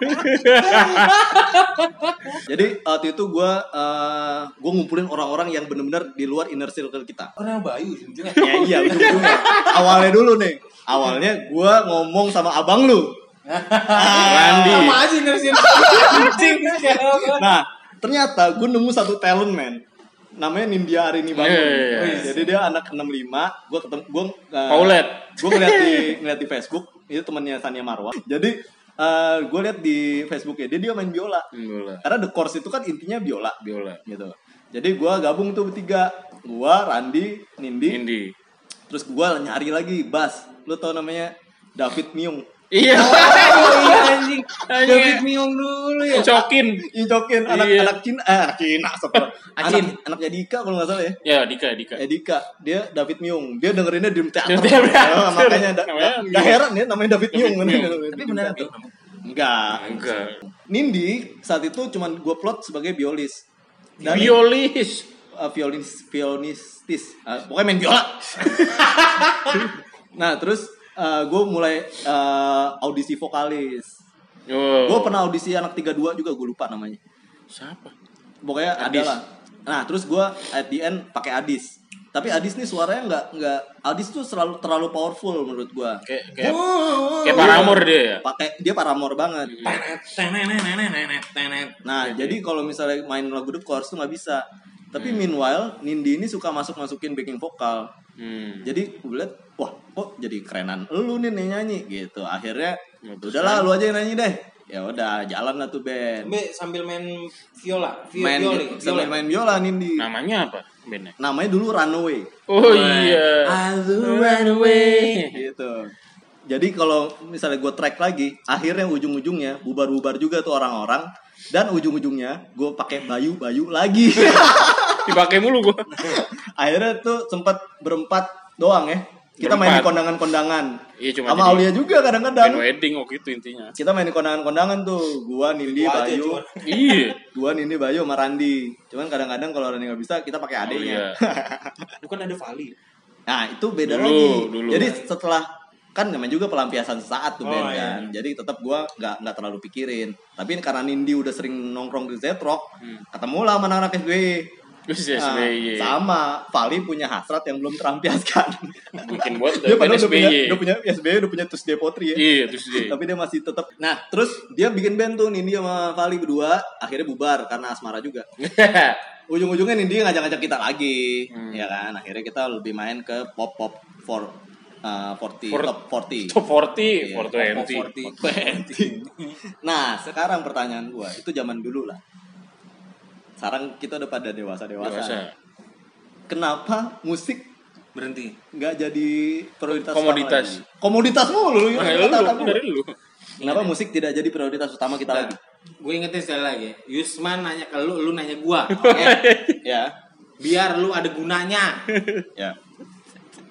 [SPEAKER 2] Jadi waktu itu gue uh, gue ngumpulin orang-orang yang benar-benar di luar inner circle kita.
[SPEAKER 3] Orang Bayu ujungnya.
[SPEAKER 2] Ya iya ujung-ujungnya. Awalnya dulu nih. Awalnya gue ngomong sama abang lu.
[SPEAKER 1] Randi.
[SPEAKER 3] Sama aja ngersin. Anjing siapa?
[SPEAKER 2] Nah, ternyata gue nemu satu talent man. Namanya Nindya Arini Bangun.
[SPEAKER 1] Iya, iya, iya.
[SPEAKER 2] Jadi dia anak 65, gue ketemu gue
[SPEAKER 1] Paulette.
[SPEAKER 2] gue ngeliat di ngeliat di Facebook, itu temannya Sania Marwa. Jadi eh gue liat di Facebooknya dia dia main biola.
[SPEAKER 1] Bola.
[SPEAKER 2] Karena The Course itu kan intinya biola
[SPEAKER 1] Biola.
[SPEAKER 2] gitu. Jadi gue gabung tuh bertiga. Gue, Randi, Nindi,
[SPEAKER 1] Indi.
[SPEAKER 2] terus gue nyari lagi bass. Lu tau namanya David Myung.
[SPEAKER 1] Iya.
[SPEAKER 3] Oh iya anjing. David Miong dulu ya.
[SPEAKER 1] Cokin.
[SPEAKER 2] Incokin anak
[SPEAKER 1] Iya.
[SPEAKER 2] anak Cina, eh, anak Cina.
[SPEAKER 3] Acin.
[SPEAKER 2] Anak, anaknya Dika kalau nggak salah ya.
[SPEAKER 1] Ya, Dika, Dika.
[SPEAKER 2] Eh Dika, dia David Myung. Dia dengerinnya Dream Theater.
[SPEAKER 1] Dream Theater.
[SPEAKER 2] Oh, makanya da, heran ya namanya David Myung.
[SPEAKER 3] Tapi beneran tuh.
[SPEAKER 2] Enggak.
[SPEAKER 1] Enggak.
[SPEAKER 2] Nindi saat itu cuman gue plot sebagai biolis. Dan
[SPEAKER 1] Violis.
[SPEAKER 2] uh, violinis violinistis. Uh, pokoknya main biola. nah, terus gue mulai uh, audisi vokalis.
[SPEAKER 1] Oh.
[SPEAKER 2] Gue pernah audisi anak 32 juga, gue lupa namanya.
[SPEAKER 1] Siapa?
[SPEAKER 2] Pokoknya
[SPEAKER 1] Adis.
[SPEAKER 2] ada lah. Nah, terus gue at the end pakai Adis. Tapi Adis nih suaranya nggak nggak Adis tuh selalu terlalu powerful menurut gue.
[SPEAKER 1] Kayak kayak kayak Paramore dia ya.
[SPEAKER 2] Pakai dia paramor banget.
[SPEAKER 3] Tenet.
[SPEAKER 2] Nah, jadi kalau misalnya main lagu The Course tuh nggak bisa. Tapi meanwhile, Nindi ini suka masuk-masukin backing vokal.
[SPEAKER 1] Hmm.
[SPEAKER 2] Jadi gue liat, wah kok jadi kerenan lu nih nih nyanyi gitu. Akhirnya,
[SPEAKER 1] Memutuskan.
[SPEAKER 2] udahlah lu aja yang nyanyi deh. Ya udah, jalan lah tuh band.
[SPEAKER 3] Be sambil main viola, vi-
[SPEAKER 2] Main
[SPEAKER 3] violi,
[SPEAKER 2] sambil
[SPEAKER 3] viola.
[SPEAKER 2] main biola Nindi.
[SPEAKER 1] Namanya apa bandnya?
[SPEAKER 2] Namanya dulu Runaway.
[SPEAKER 1] Oh iya.
[SPEAKER 3] I will run away.
[SPEAKER 2] gitu. Jadi kalau misalnya gue track lagi, akhirnya ujung-ujungnya bubar-bubar juga tuh orang-orang dan ujung-ujungnya gue pakai bayu-bayu lagi.
[SPEAKER 1] Dipakai mulu gua.
[SPEAKER 2] akhirnya tuh sempat berempat doang ya. Kita main di
[SPEAKER 1] Berempat.
[SPEAKER 2] kondangan-kondangan.
[SPEAKER 1] Iya cuma
[SPEAKER 2] Sama Aulia juga kadang-kadang.
[SPEAKER 1] wedding waktu itu intinya.
[SPEAKER 2] Kita main di kondangan-kondangan tuh. Gua, Nindi,
[SPEAKER 3] Gua
[SPEAKER 2] Bayu.
[SPEAKER 1] Iya.
[SPEAKER 2] Gua, Nindi, Bayu sama Randi. Cuman kadang-kadang kalau Randi nggak bisa, kita pakai adeknya.
[SPEAKER 1] Aulia.
[SPEAKER 3] Bukan ada Vali.
[SPEAKER 2] Nah itu beda
[SPEAKER 1] Dulu,
[SPEAKER 2] lagi.
[SPEAKER 1] dulu.
[SPEAKER 2] Jadi setelah kan namanya juga pelampiasan saat tuh
[SPEAKER 3] Oh,
[SPEAKER 2] band
[SPEAKER 3] iya.
[SPEAKER 2] kan. Jadi tetap gua nggak nggak terlalu pikirin. Tapi karena Nindi udah sering nongkrong di Z-Rock,
[SPEAKER 1] Hmm.
[SPEAKER 2] ketemu lah sama anak-anak SBY. Nah,
[SPEAKER 1] SBY.
[SPEAKER 2] sama Vali punya hasrat yang belum terampiaskan.
[SPEAKER 1] Bikin buat
[SPEAKER 2] dia padahal udah punya,
[SPEAKER 1] SBY.
[SPEAKER 2] udah punya SBY udah punya Tuesday Potri ya.
[SPEAKER 1] Iya, dia.
[SPEAKER 2] Tapi dia masih tetap. Nah, terus dia bikin band tuh Nindi sama Vali berdua, akhirnya bubar karena asmara juga. Ujung-ujungnya Nindi ngajak-ngajak kita lagi,
[SPEAKER 1] Hmm.
[SPEAKER 2] ya kan? Akhirnya kita lebih main ke pop pop for uh, 40
[SPEAKER 1] For-
[SPEAKER 2] top 40.
[SPEAKER 1] Top 40,
[SPEAKER 2] Iya,
[SPEAKER 1] 420.
[SPEAKER 3] 40.
[SPEAKER 2] Nah, sekarang pertanyaan gua, itu zaman dulu lah. Sekarang kita udah pada dewasa-dewasa.
[SPEAKER 1] Dewasa.
[SPEAKER 2] Kenapa musik
[SPEAKER 3] Berhenti.
[SPEAKER 2] nggak jadi prioritas
[SPEAKER 1] Komoditas.
[SPEAKER 2] lagi? Komoditas mulu lu.
[SPEAKER 1] Nah,
[SPEAKER 2] ya,
[SPEAKER 1] lu,
[SPEAKER 2] kata gua.
[SPEAKER 1] dari lu.
[SPEAKER 2] Kenapa musik tidak jadi prioritas utama kita lagi?
[SPEAKER 3] Gue ingetin sekali lagi. Yusman nanya ke lu, lu nanya gua.
[SPEAKER 2] Ya,
[SPEAKER 3] Biar lu ada gunanya.
[SPEAKER 2] ya.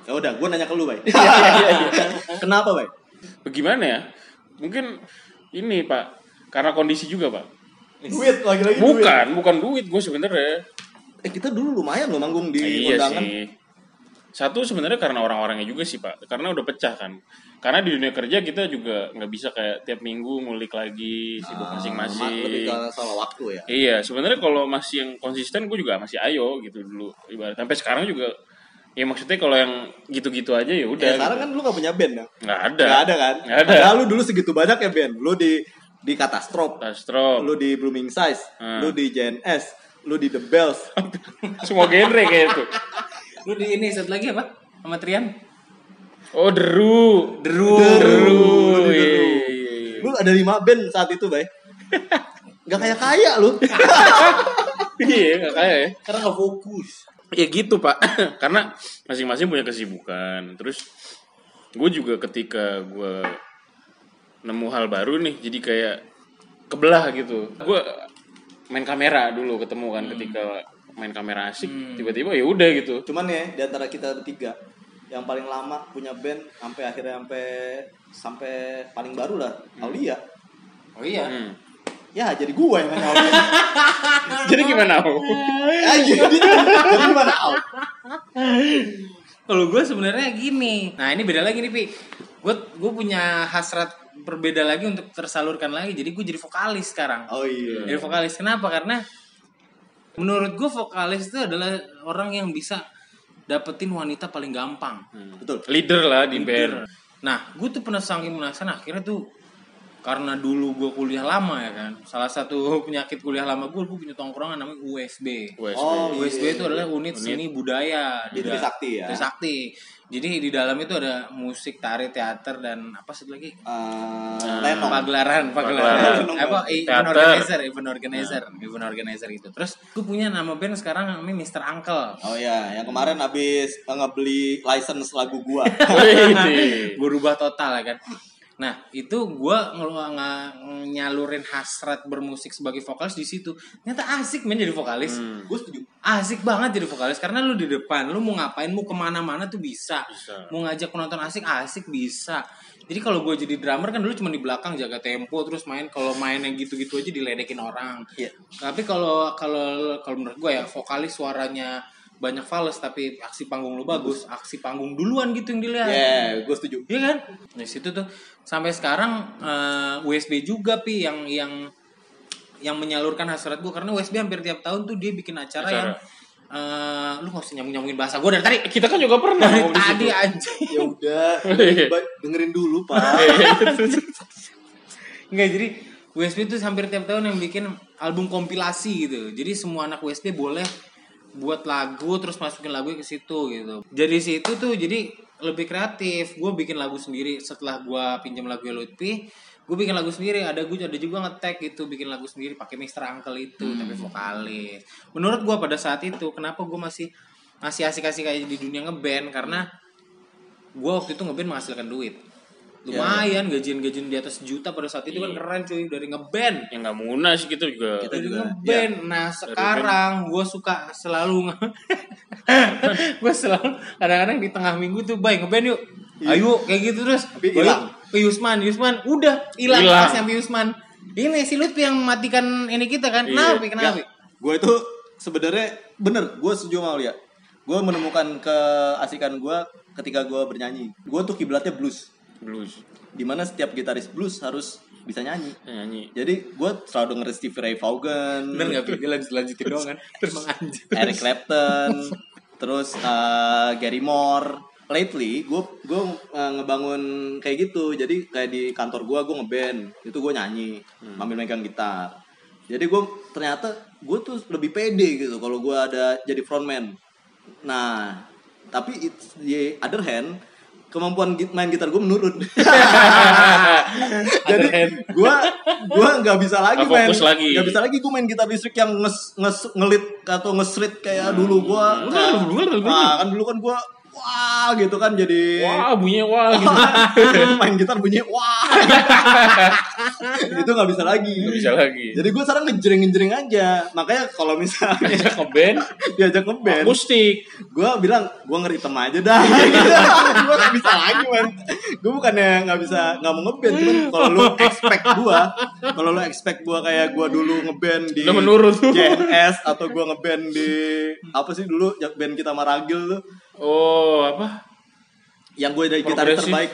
[SPEAKER 2] Ya udah, gua nanya ke lu, Bay. Kenapa, Bay?
[SPEAKER 1] Bagaimana ya? Mungkin ini, Pak. Karena kondisi juga, Pak.
[SPEAKER 2] Duit lagi-lagi duit.
[SPEAKER 1] Bukan, bukan duit gue sebenernya.
[SPEAKER 2] Eh, kita dulu lumayan loh manggung di
[SPEAKER 1] iya
[SPEAKER 2] kondangan.
[SPEAKER 1] sih. satu sebenarnya karena orang-orangnya juga sih pak karena udah pecah kan karena di dunia kerja kita juga nggak bisa kayak tiap minggu ngulik lagi sibuk
[SPEAKER 2] Ah,
[SPEAKER 1] masing-masing
[SPEAKER 2] lebih ke soal waktu ya
[SPEAKER 1] Iya, sebenarnya kalau masih yang konsisten gue juga masih ayo gitu dulu. Ibarat sampai sekarang juga ya maksudnya kalau yang gitu-gitu aja ya udah.
[SPEAKER 2] ya, sekarang kan lu gak punya band ya
[SPEAKER 1] nggak ada.
[SPEAKER 2] Gak ada kan
[SPEAKER 1] Nggak ada.
[SPEAKER 2] Padahal lu dulu segitu banyak ya band lu di di Katastrop
[SPEAKER 1] Astro.
[SPEAKER 2] lu di Blooming Size
[SPEAKER 1] Hmm.
[SPEAKER 2] lu di JNS lu di The Bells
[SPEAKER 1] Semua genre kayak itu.
[SPEAKER 3] Lu di ini satu lagi apa? Sama Trian?
[SPEAKER 1] Oh, deru.
[SPEAKER 3] Deru.
[SPEAKER 1] Deru.
[SPEAKER 2] Lu di Deru. lu ada lima band saat itu bay Gak kaya kaya lu
[SPEAKER 1] Iya, nggak kayak ya.
[SPEAKER 3] Karena gak fokus.
[SPEAKER 1] Ya gitu pak, karena masing-masing punya kesibukan. Terus gue juga ketika gue nemu hal baru nih, jadi kayak kebelah gitu. Gue main kamera dulu ketemu kan ketika main kamera asik, tiba-tiba ya udah gitu.
[SPEAKER 2] Cuman ya di antara kita bertiga yang paling lama punya band sampai akhirnya sampai sampai paling baru lah Aulia.
[SPEAKER 3] Oh iya.
[SPEAKER 1] Hmm.
[SPEAKER 2] Ya jadi gue yang nanya.
[SPEAKER 1] Jadi gimana? Au?
[SPEAKER 2] ya, jadi, jadi gimana Au?
[SPEAKER 3] Kalau gue sebenarnya gini. Nah ini beda lagi nih pi. Gue gue punya hasrat berbeda lagi untuk tersalurkan lagi. Jadi gue jadi vokalis sekarang.
[SPEAKER 2] Oh iya.
[SPEAKER 3] Jadi vokalis kenapa? Karena menurut gue vokalis itu adalah orang yang bisa dapetin wanita paling gampang.
[SPEAKER 2] Betul.
[SPEAKER 1] Leader lah di
[SPEAKER 3] Leader.
[SPEAKER 1] band.
[SPEAKER 3] Nah, gue tuh pernah saking penasaran akhirnya tuh karena dulu gue kuliah lama ya kan. Salah satu penyakit kuliah lama gue, gue punya tongkrongan namanya USB.
[SPEAKER 1] USB.
[SPEAKER 2] Oh, iya.
[SPEAKER 3] USB itu adalah unit seni budaya
[SPEAKER 2] Di Trisakti ya?
[SPEAKER 3] Trisakti. Jadi di dalam itu ada musik, tari, teater dan apa satu lagi?
[SPEAKER 2] Eh,
[SPEAKER 1] Nah,
[SPEAKER 2] Lenong.
[SPEAKER 3] Pagelaran,
[SPEAKER 1] Pagelaran.
[SPEAKER 3] Apa event
[SPEAKER 1] Teater.
[SPEAKER 3] organizer, event organizer, event organizer itu. Terus gue punya nama band sekarang namanya Mr. Uncle.
[SPEAKER 2] Oh iya, yang kemarin habis eh, ngebeli license lagu gua.
[SPEAKER 3] Gue rubah total ya kan nah itu gue nge- nyalurin hasrat bermusik sebagai vokalis di situ ternyata asik men jadi vokalis
[SPEAKER 1] Hmm.
[SPEAKER 2] Gue setuju.
[SPEAKER 3] asik banget jadi vokalis karena lu di depan lu mau ngapain mau ke mana-mana tuh bisa,
[SPEAKER 1] Bisa.
[SPEAKER 3] mau ngajak penonton asik asik bisa jadi kalau gue jadi drummer kan dulu cuma di belakang jaga tempo terus main kalau main yang gitu-gitu aja diledekin orang
[SPEAKER 2] Iya.
[SPEAKER 3] tapi kalau kalau kalau menurut gue ya vokalis suaranya banyak fals tapi aksi panggung lu bagus aksi panggung duluan gitu yang dilihat
[SPEAKER 2] Ya, gue setuju.
[SPEAKER 3] Iya kan? Di situ tuh sampai sekarang eh, USB juga pi yang yang yang menyalurkan hasrat gue karena USB hampir tiap tahun tuh dia bikin acara,
[SPEAKER 1] Acara.
[SPEAKER 3] yang eh lu gak usah nyambung nyambungin bahasa gue dari tadi
[SPEAKER 1] Kita kan juga pernah
[SPEAKER 3] dari tadi anjing
[SPEAKER 2] Ya udah,
[SPEAKER 1] Iya.
[SPEAKER 2] dengerin dulu, Pak.
[SPEAKER 3] Enggak jadi USB itu hampir tiap tahun yang bikin album kompilasi gitu. Jadi semua anak USB boleh buat lagu terus masukin lagu ke situ gitu. Jadi situ tuh jadi lebih kreatif. Gue bikin lagu sendiri setelah gue pinjam lagu Lutfi. Gue bikin lagu sendiri. Ada gue ada juga ngetek gitu bikin lagu sendiri pakai Mr. Uncle itu tapi vokalis. Menurut gue pada saat itu kenapa gue masih masih asik-asik kayak di dunia ngeband karena gue waktu itu ngeband menghasilkan duit lumayan gajian-gajian di atas juta pada saat itu kan keren cuy. Dari ngeband
[SPEAKER 1] yang nggak muna sih kita juga
[SPEAKER 2] Kita
[SPEAKER 3] dari
[SPEAKER 2] juga,
[SPEAKER 3] ngeband nah sekarang gue suka selalu gue selalu kadang-kadang di tengah minggu tuh baik ngeband yuk. Ayo kayak gitu terus.
[SPEAKER 2] Tapi hilang.
[SPEAKER 3] ke Yusman Yusman udah hilang pas sampai Yusman. Ini si Lutfi yang matikan ini kita kan.
[SPEAKER 1] Iya.
[SPEAKER 3] kenapa kenapa
[SPEAKER 2] Gue itu sebenarnya bener, gue setuju sama Lia. Gue menemukan keasikan gue ketika gue bernyanyi. Gue tuh kiblatnya blues.
[SPEAKER 1] Blues
[SPEAKER 2] Di mana setiap gitaris blues harus bisa nyanyi.
[SPEAKER 1] nyanyi
[SPEAKER 2] Jadi gue selalu dengerin Stevie Ray Vaughan,
[SPEAKER 3] bener nggak Pi? Dia lanjut lanjutin doang kan anjir
[SPEAKER 2] Eric Clapton, terus uh, Gary Moore. Lately, gue gue uh, ngebangun kayak gitu. Jadi kayak di kantor gue, gue ngeband. Itu gue nyanyi, sambil megang gitar. Jadi gue ternyata gue tuh lebih pede gitu kalau gue ada jadi frontman. Nah, tapi it's, di other hand, kemampuan main gitar gue menurun. jadi gue gue nggak bisa lagi
[SPEAKER 1] Nggak
[SPEAKER 2] main
[SPEAKER 1] lagi.
[SPEAKER 2] nggak bisa lagi gue main gitar listrik yang nges, nges ngelit atau ngesrit kayak dulu gue nah, kan dulu kan gue wah gitu kan jadi
[SPEAKER 1] wah bunyinya wah gitu.
[SPEAKER 2] Main gitar bunyi wah. Itu nggak bisa lagi.
[SPEAKER 1] Nggak bisa lagi.
[SPEAKER 2] Jadi gue sekarang ngejreng ngejreng aja. Makanya kalau misalnya
[SPEAKER 1] ngeband?
[SPEAKER 2] Diajak ngeband.
[SPEAKER 1] Akustik.
[SPEAKER 2] Gue bilang gue ngeritem aja dah. Gue gak bisa lagi man. Gue bukannya nggak bisa nggak mau ngeband cuman kalau lu expect gue kalau lu expect gue kayak gue dulu ngeband di
[SPEAKER 1] Udah menurun.
[SPEAKER 2] JNS atau gue ngeband di apa sih dulu band kita Maragil tuh
[SPEAKER 1] Oh, apa?
[SPEAKER 2] yang gue dari gitaris
[SPEAKER 1] Progresif.
[SPEAKER 2] terbaik.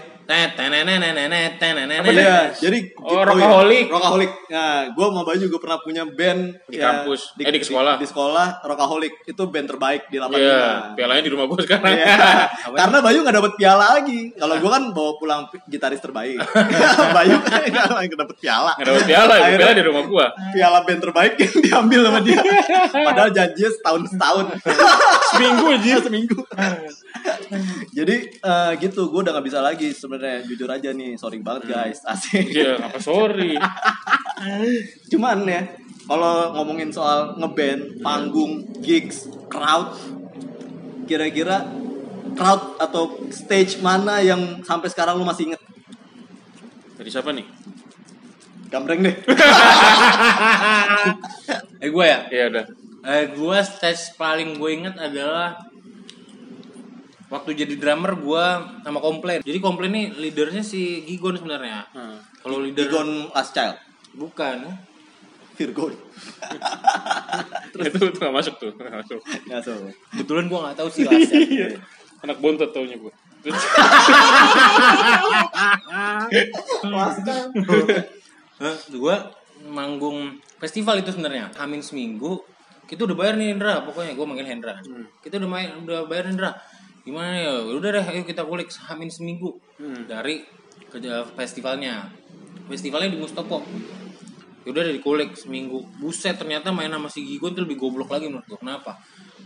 [SPEAKER 2] Iya, jadi
[SPEAKER 1] Oh,
[SPEAKER 2] iya,
[SPEAKER 1] Rockaholic.
[SPEAKER 2] Rockaholic. Nah, gue sama Bayu juga pernah punya band
[SPEAKER 1] Di kampus. Eh, di sekolah.
[SPEAKER 2] Di, sekolah Rockaholic itu band terbaik di 85.
[SPEAKER 1] Iya, pialanya di rumah gue sekarang.
[SPEAKER 2] Iya. Karena Bayu nggak dapet piala lagi. Kalau gue kan bawa pulang gitaris terbaik. Bayu kan nggak dapet piala.
[SPEAKER 1] Nggak dapet piala, ibu
[SPEAKER 2] Akhirnya
[SPEAKER 1] piala di rumah gua.
[SPEAKER 2] Piala band terbaik yang diambil sama dia. Padahal janjinya setahun setahun.
[SPEAKER 1] Seminggu aja.
[SPEAKER 2] seminggu. Jadi eh, gitu, gue udah nggak bisa lagi sebenarnya jujur aja nih, sorry banget guys, asik.
[SPEAKER 1] Iya, apa sorry.
[SPEAKER 2] Cuman ya, kalau ngomongin soal ngeband, panggung, gigs, crowd, kira-kira crowd atau stage mana yang sampai sekarang lu masih inget?
[SPEAKER 1] Dari siapa nih?
[SPEAKER 2] Gambreng deh.
[SPEAKER 3] Eh gue ya.
[SPEAKER 1] Iya udah.
[SPEAKER 3] Eh gue stage paling gue inget adalah waktu jadi drummer gue sama komplain. Jadi komplain nih leadernya si Gigon sebenarnya.
[SPEAKER 1] Hmm.
[SPEAKER 3] Kalau leader
[SPEAKER 2] Digon Last Child.
[SPEAKER 3] bukan.
[SPEAKER 2] Virgo.
[SPEAKER 1] itu tuh gak masuk tuh. Nggak masuk.
[SPEAKER 2] Ya, so.
[SPEAKER 3] Kebetulan gue nggak tahu sih lastnya.
[SPEAKER 1] Anak bontot taunya gue.
[SPEAKER 3] Hah, gue manggung festival itu sebenarnya. Hamin seminggu kita udah bayar nih Hendra pokoknya gue manggil Hendra kita udah main udah bayar Hendra gimana ya? Udah deh ayo kita kulik hamin seminggu dari ke festivalnya. Festivalnya di Mustopo. Yaudah dari kulik seminggu. Buset ternyata main sama si Gigon tuh lebih goblok lagi menurut gue kenapa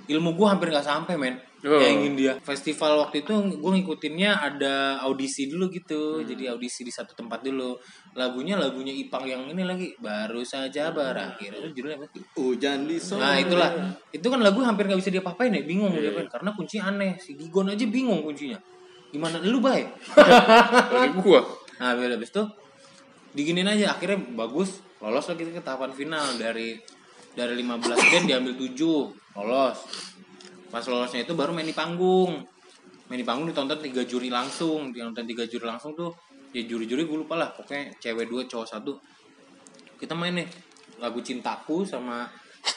[SPEAKER 3] ilmu gue hampir nggak sampai men.
[SPEAKER 1] Oh.
[SPEAKER 3] Nyaingin dia. Festival waktu itu gue ngikutinnya ada audisi dulu gitu. Jadi audisi di satu tempat dulu. Lagunya lagunya Ipang yang ini lagi baru saja berakhir. Itu judulnya apa?
[SPEAKER 2] Hujan di sore.
[SPEAKER 3] Nah itulah. Itu kan lagu hampir nggak bisa diapa-apain ya bingung mau diapain. karena kuncinya aneh. Si Gigon aja bingung kuncinya. Gimana? Lu baik?
[SPEAKER 1] Gua.
[SPEAKER 3] nah habis itu diginin aja. Akhirnya bagus. Lolos lagi ke tahapan final. Dari dari 15 band diambil 7 lolos pas lolosnya itu baru main di panggung main di panggung ditonton tiga juri langsung ditonton tiga juri langsung tuh ya juri-juri gue lupa lah pokoknya cewek dua cowok satu kita main nih lagu cintaku sama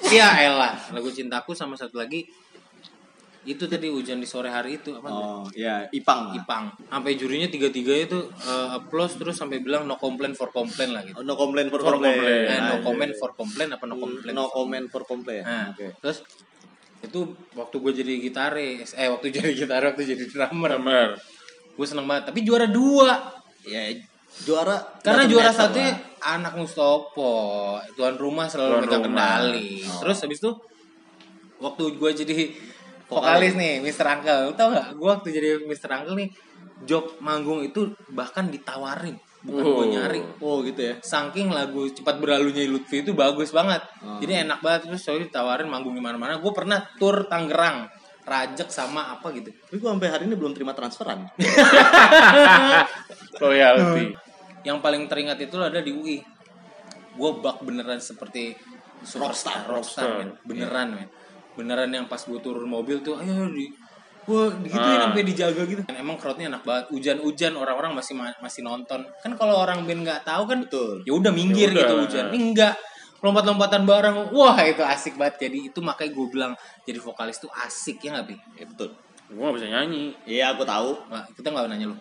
[SPEAKER 3] ya elah lagu cintaku sama satu lagi itu tadi hujan di sore hari itu apa
[SPEAKER 2] Oh, ya, Ipang.
[SPEAKER 3] Ipang sampai jurinya tiga tiga itu uh, applause terus sampai bilang no complaint for complaint lah gitu
[SPEAKER 2] Oh, no complaint for,
[SPEAKER 1] For
[SPEAKER 2] complaint.
[SPEAKER 1] complaint.
[SPEAKER 3] Eh, no
[SPEAKER 2] Ah,
[SPEAKER 3] comment
[SPEAKER 2] iya.
[SPEAKER 3] for complaint apa no complaint
[SPEAKER 2] No
[SPEAKER 3] for-
[SPEAKER 2] comment for complaint.
[SPEAKER 3] nah
[SPEAKER 2] Oke.
[SPEAKER 3] terus itu waktu gue jadi gitaris eh waktu jadi gitaris waktu jadi drummer
[SPEAKER 1] Bener.
[SPEAKER 3] gue seneng banget tapi juara dua
[SPEAKER 2] Ya, juara
[SPEAKER 3] karena juara
[SPEAKER 2] lah.
[SPEAKER 3] anak Mustopo tuan rumah selalu
[SPEAKER 1] Tuan
[SPEAKER 3] megang
[SPEAKER 1] rumah.
[SPEAKER 3] kendali
[SPEAKER 2] Oh.
[SPEAKER 3] terus habis itu waktu gue jadi vokalis nih Mr. Uncle tau gak gue waktu jadi Mr. Uncle nih job manggung itu bahkan ditawarin bukan gue
[SPEAKER 1] Oh.
[SPEAKER 3] nyari
[SPEAKER 2] Oh, gitu ya.
[SPEAKER 3] saking lagu cepat berlalunya Lutfi itu bagus banget
[SPEAKER 2] Oh.
[SPEAKER 3] jadi enak banget terus soalnya ditawarin manggung di mana-mana gue pernah tur Tangerang Rajek sama apa gitu
[SPEAKER 2] Tapi gua sampai hari ini belum terima transferan.
[SPEAKER 1] Loyalty.
[SPEAKER 3] yang paling teringat itu ada di UI gue bak beneran seperti superstar rockstar,
[SPEAKER 1] rockstar.
[SPEAKER 3] men. beneran men beneran yang pas gue turun mobil tuh ayo di Wah, digituin
[SPEAKER 1] Ah.
[SPEAKER 3] sampai dijaga gitu. Emang crowdnya enak banget. Hujan-hujan orang-orang masih ma- masih nonton. Kan kalau orang band nggak tahu kan
[SPEAKER 2] Betul.
[SPEAKER 3] ya udah minggir
[SPEAKER 1] Ya udah.
[SPEAKER 3] gitu hujan. Ini enggak. Lompat-lompatan bareng. Wah, itu asik banget. Jadi itu makanya gue bilang jadi vokalis tuh asik ya nggak, Pi?
[SPEAKER 2] Ya, betul.
[SPEAKER 1] Gua gak bisa nyanyi.
[SPEAKER 2] Iya, aku tahu.
[SPEAKER 3] Nggak, kita nggak nanya lu.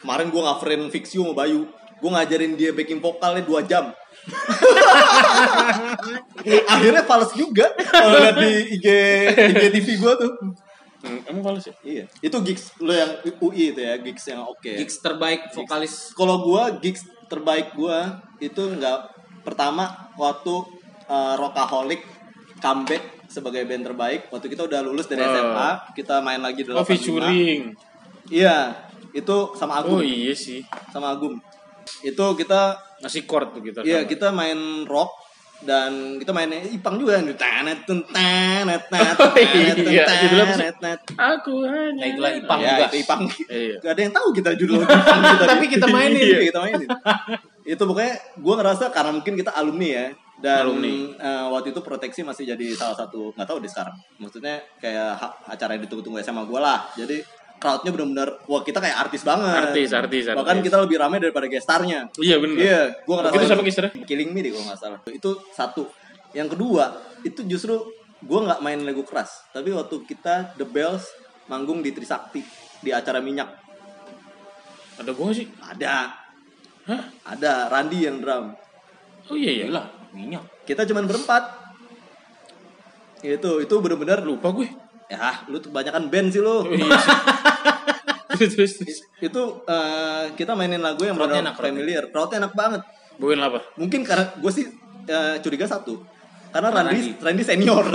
[SPEAKER 2] Kemarin gua ngaferin Fixio sama Bayu. Gua ngajarin dia backing vokalnya 2 jam. Akhirnya fals juga kalau lihat di IG IGTV gua tuh.
[SPEAKER 1] Hmm, Emang fals ya?
[SPEAKER 2] Iya. Itu gigs lo yang UI itu ya, gigs yang oke.
[SPEAKER 3] Gigs terbaik vokalis
[SPEAKER 2] Kalau gua gigs terbaik gua itu enggak pertama waktu uh, Rockaholic comeback sebagai band terbaik waktu kita udah lulus dari
[SPEAKER 1] Oh.
[SPEAKER 2] SMA kita main lagi
[SPEAKER 1] Oh,
[SPEAKER 2] 85.
[SPEAKER 1] featuring.
[SPEAKER 2] Iya, itu sama Agung,
[SPEAKER 1] Oh iya sih.
[SPEAKER 2] sama Agung. Itu kita
[SPEAKER 1] Ngasih chord tuh kita.
[SPEAKER 2] iya
[SPEAKER 1] sama.
[SPEAKER 2] kita main rock dan kita mainnya Ipang juga
[SPEAKER 1] iya. sih?
[SPEAKER 2] tenet tenet.
[SPEAKER 1] Aku hanya.
[SPEAKER 3] Nah, itulah Ipang
[SPEAKER 2] Ya,
[SPEAKER 3] juga.
[SPEAKER 2] itu Ipang.
[SPEAKER 1] Iya.
[SPEAKER 2] Gak ada yang tahu kita judul Ipang kita.
[SPEAKER 3] Tapi kita mainin.
[SPEAKER 2] Iya, kita mainin. itu pokoknya gue ngerasa karena mungkin kita alumni ya dan
[SPEAKER 1] Alumni.
[SPEAKER 2] eh, waktu itu proteksi masih jadi salah satu nggak tahu deh sekarang maksudnya kayak acara yang ditunggu-tunggu SMA gue lah jadi crowdnya benar-benar wah kita kayak artis banget
[SPEAKER 1] Artis, artis, artis.
[SPEAKER 2] bahkan kita lebih ramai daripada gestarnya
[SPEAKER 1] Iya bener.
[SPEAKER 2] Iya, gua ngerasa
[SPEAKER 1] Itu siapa kisahnya?
[SPEAKER 2] Killing Me deh kalau nggak salah. Itu satu. Yang kedua, itu justru gua nggak main lagu keras, tapi waktu kita The Bells manggung di Trisakti di acara minyak.
[SPEAKER 1] Ada gua sih.
[SPEAKER 2] Ada,
[SPEAKER 1] Hah?
[SPEAKER 2] ada Randi yang drum.
[SPEAKER 1] Oh iya ya.
[SPEAKER 3] Gila, minyak.
[SPEAKER 2] Kita cuman berempat. Itu itu bener-bener lu.
[SPEAKER 1] Lupa gue.
[SPEAKER 2] Ya, lu tuh kebanyakan band sih lu.
[SPEAKER 1] Iya sih. terus terus terus.
[SPEAKER 2] Itu eh, kita mainin lagu yang
[SPEAKER 3] crowdnya.
[SPEAKER 2] familiar. Crowdnya enak banget.
[SPEAKER 1] Bawain apa?
[SPEAKER 2] Mungkin karena gue sih eh, curiga satu. Karena
[SPEAKER 3] Randy.
[SPEAKER 2] Randy, senior.